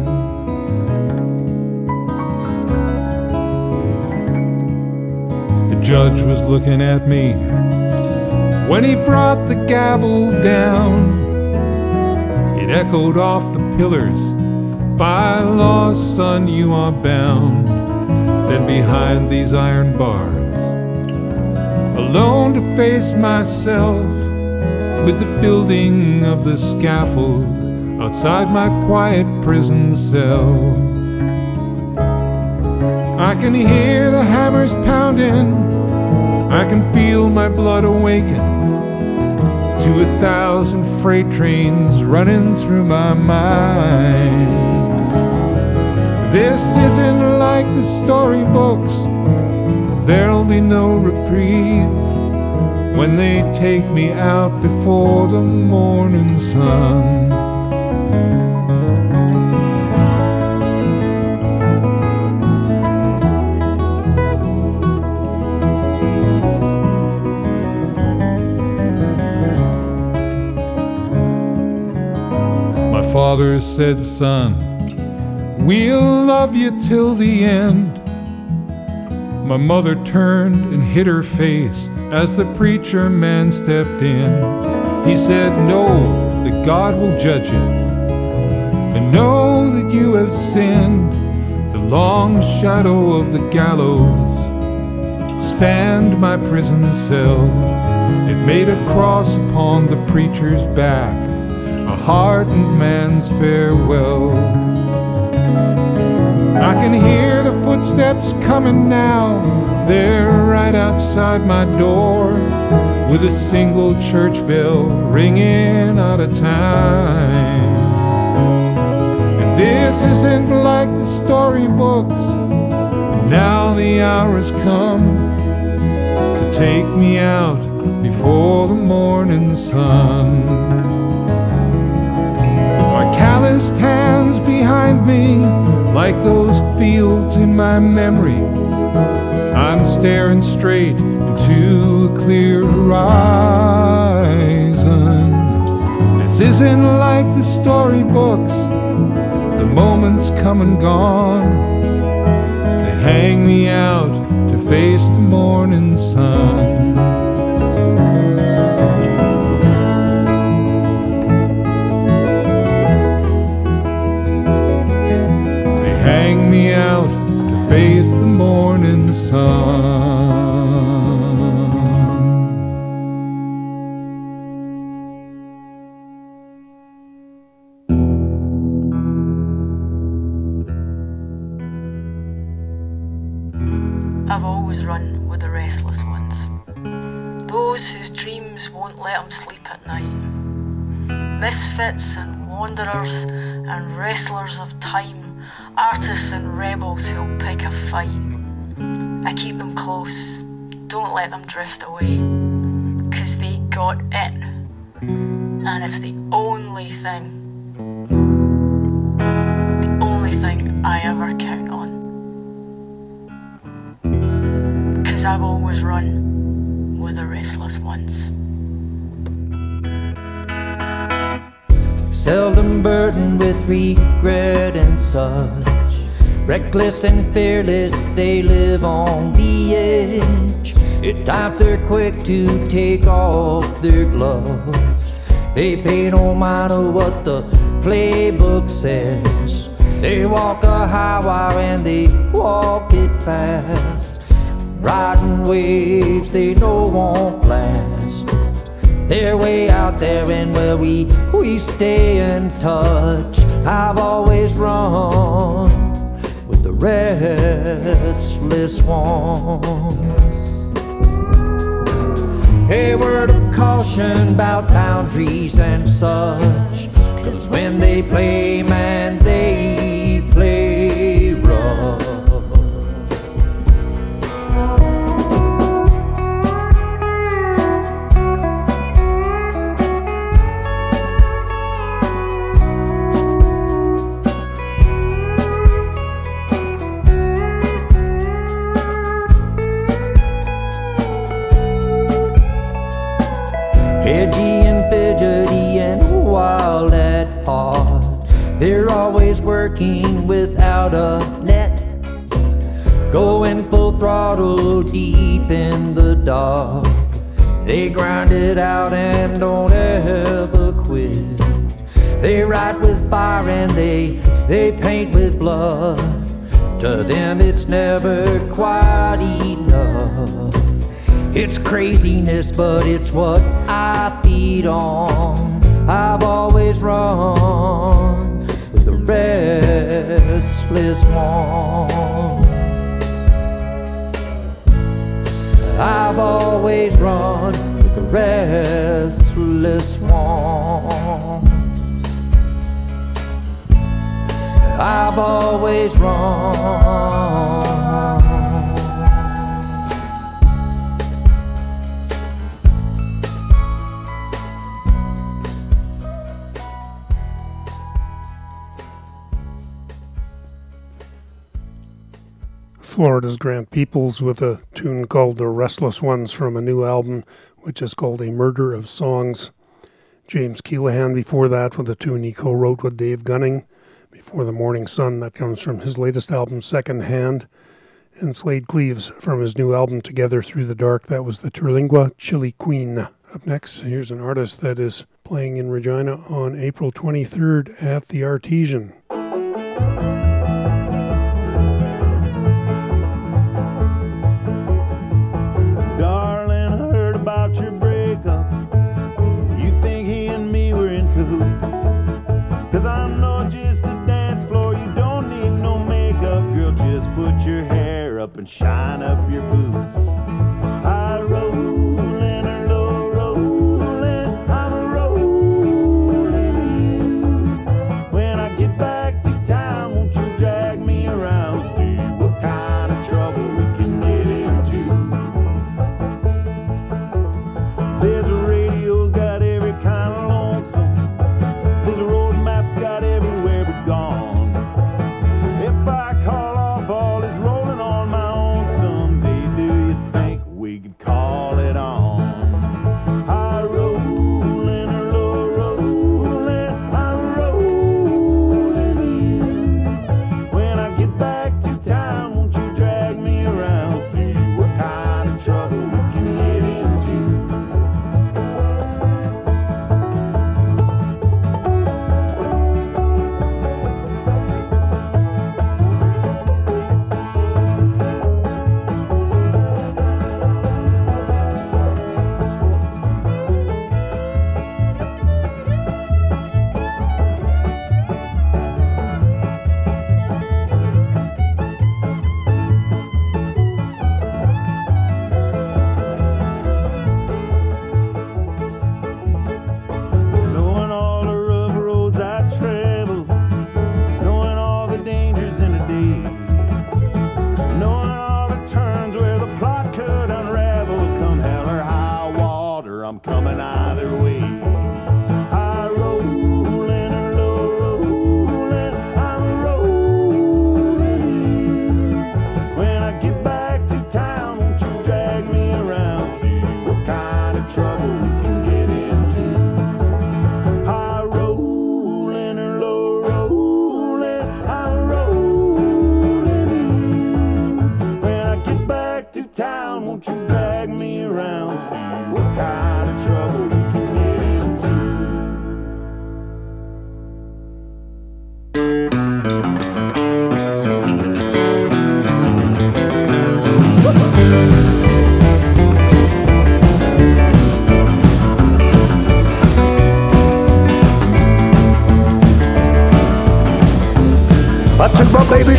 Judge was looking at me when he brought the gavel down. It echoed off the pillars. By law, son, you are bound. Then behind these iron bars, alone to face myself with the building of the scaffold outside my quiet prison cell. I can hear the hammers pounding, I can feel my blood awaken to a thousand freight trains running through my mind. This isn't like the storybooks, there'll be no reprieve when they take me out before the morning sun. Father said, Son, we'll love you till the end. My mother turned and hid her face as the preacher man stepped in. He said, Know that God will judge you, and know that you have sinned. The long shadow of the gallows spanned my prison cell. It made a cross upon the preacher's back, hardened man's farewell. I can hear the footsteps coming now. They're right outside my door with a single church bell ringing out of time. And this isn't like the storybooks. Now the hour has come to take me out before the morning sun. Calloused hands behind me, like those fields in my memory, I'm staring straight into a clear horizon. This isn't like the storybooks, the moments come and gone. They hang me out to face the morning sun. Let them drift away, 'cause they got it. And it's the only thing, the only thing I ever count on. Cause I've always run with the restless ones. seldom burdened with regret and such. Reckless and fearless, they live on the edge. It's time they're quick to take off their gloves. They pay no of what the playbook says. They walk a high wire and they walk it fast. Riding waves they know won't last. They're way out there and where we we stay in touch. I've always run with the restless ones. A word of caution about boundaries and such. Cause when they play, man, they They're always working without a net, going full throttle deep in the dark. They grind it out and don't ever quit. They write with fire and they they paint with blood. To them it's never quite enough. It's craziness, but it's what I feed on. I've always run restless ones. I've always run with the restless ones. I've always run. Florida's Grant Peeples with a tune called The Restless Ones from a new album, which is called A Murder of Songs. James Keelaghan before that with a tune he co wrote with Dave Gunning. Before the Morning Sun, that comes from his latest album, Second Hand. And Slaid Cleaves from his new album, Together Through the Dark, that was the Terlingua Chili Queen. Up next, here's an artist that is playing in Regina on April 23rd at the Artesian. And shine up your boots.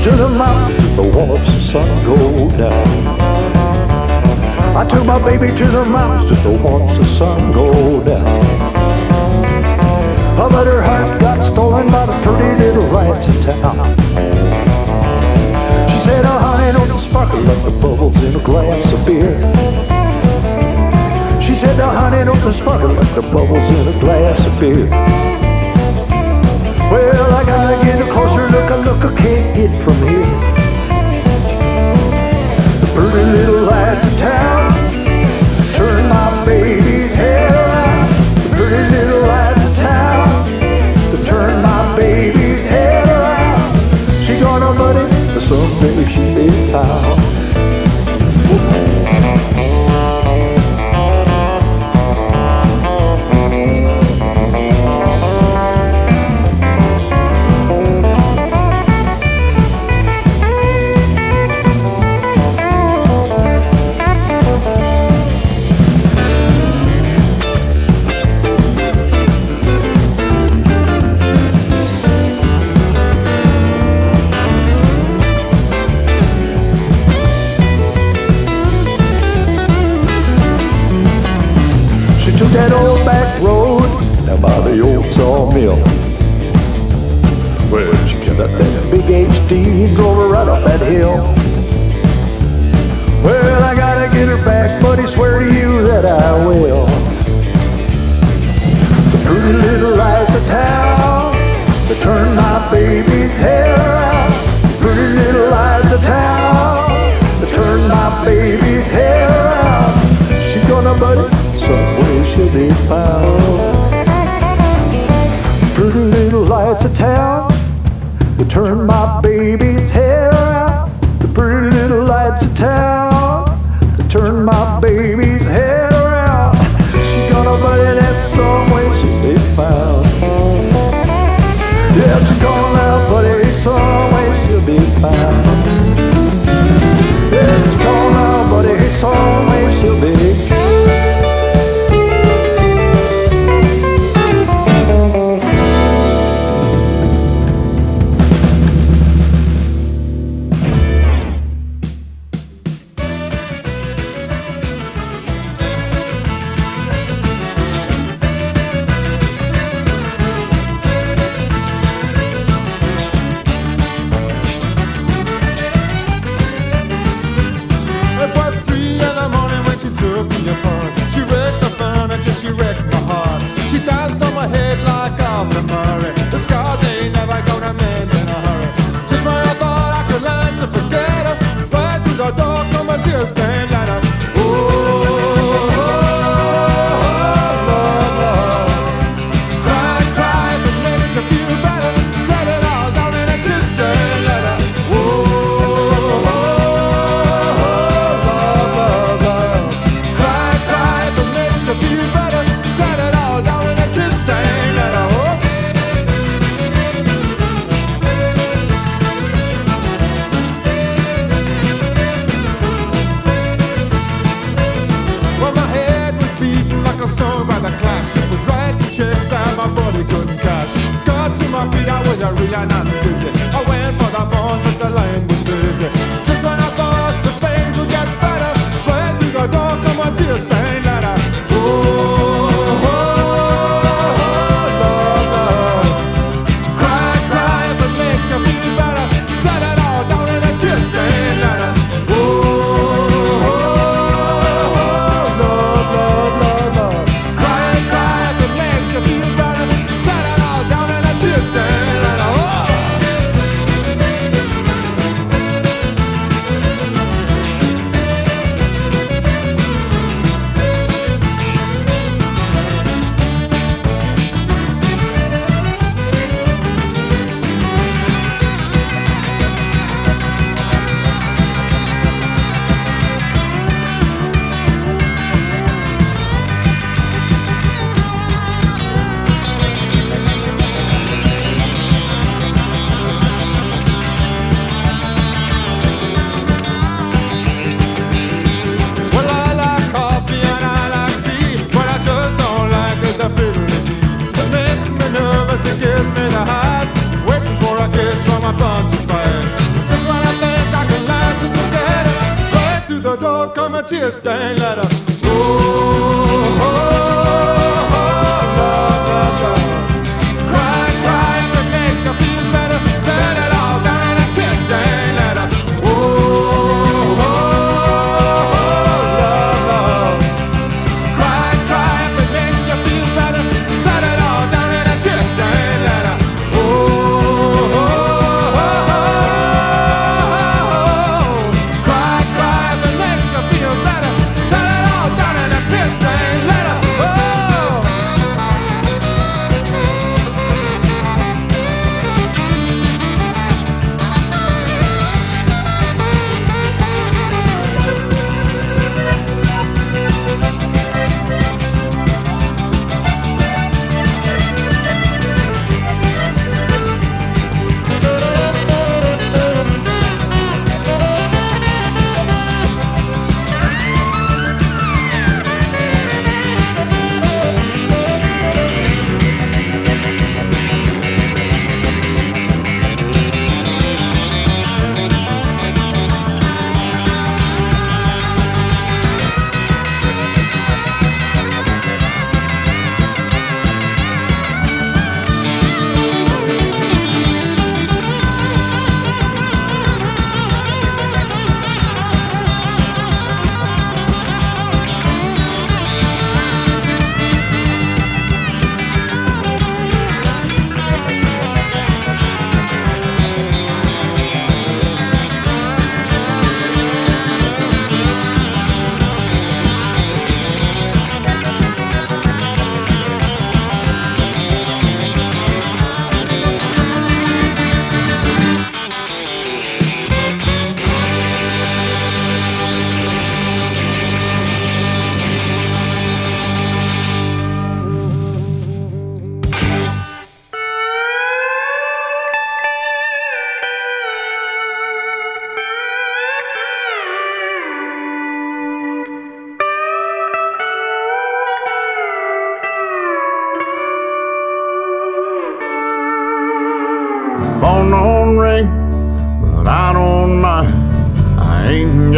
To the mountains to watch the sun go down. I took my baby to the mountains to watch the sun go down. I bet her heart got stolen by the pretty little lights in town. She said, oh honey, don't you sparkle like the bubbles in a glass of beer. She said, oh honey, don't you sparkle like the bubbles in a glass of beer. can't get from here. The pretty little lads of town turn my baby's head around. The pretty little lads of town that turn my baby's head around. She got no money, but someday she may found.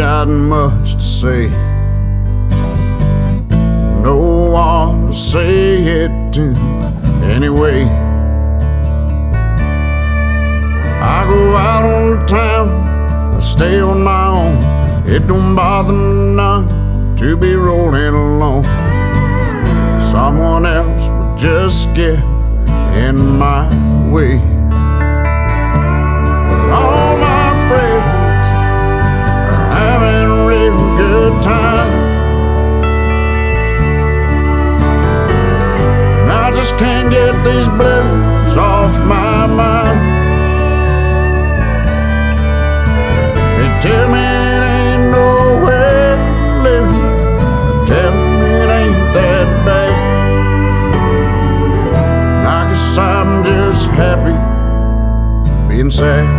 Much to say. No one to say it to anyway. I go out on the town, I stay on my own. It don't bother me none to be rolling alone. Someone else would just get in my way. Good I just can't get these blues off my mind. They tell me it ain't tell me it ain't that bad. I guess I'm just happy being sad.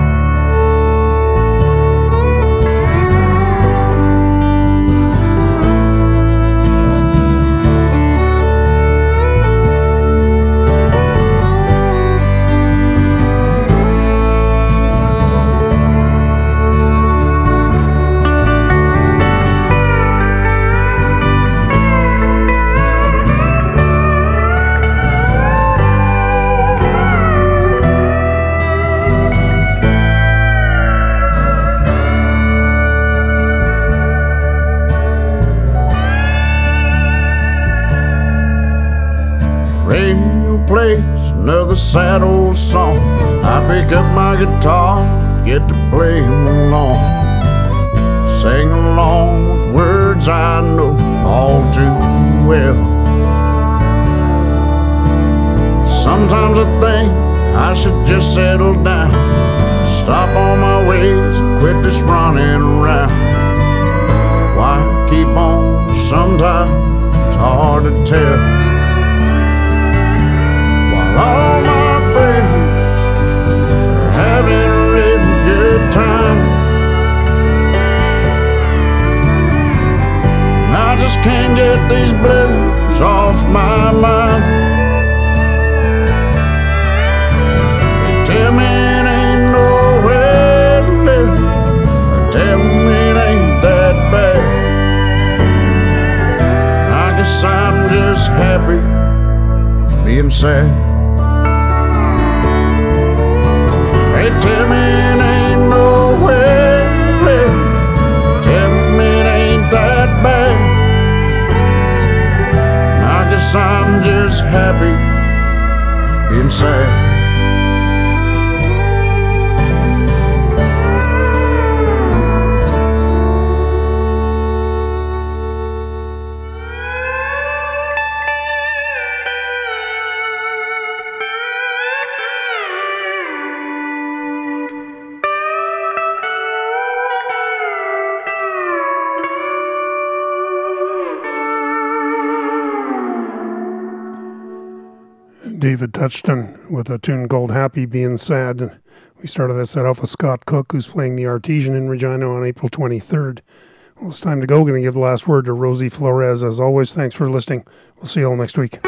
Another sad old song. I pick up my guitar, get to play along, sing along with words I know all too well. Sometimes I think I should just settle down, stop all my ways, quit this running around. Why keep on? Sometimes it's hard to tell. All my friends are having a good time. And I just can't get these blues off my mind. Tell me it ain't to live. Tell me it ain't that bad. I guess I'm just happy being sad. Tell ain't to live. Tell ain't that bad. I guess I'm just happy being sad. David Touchton with a tune called Happy Being Sad. We started that set off with Scott Cook, who's playing the Artesian in Regina on April 23rd. Well, it's time to go. Going to give the last word to Rosie Flores. As always, thanks for listening. We'll see you all next week.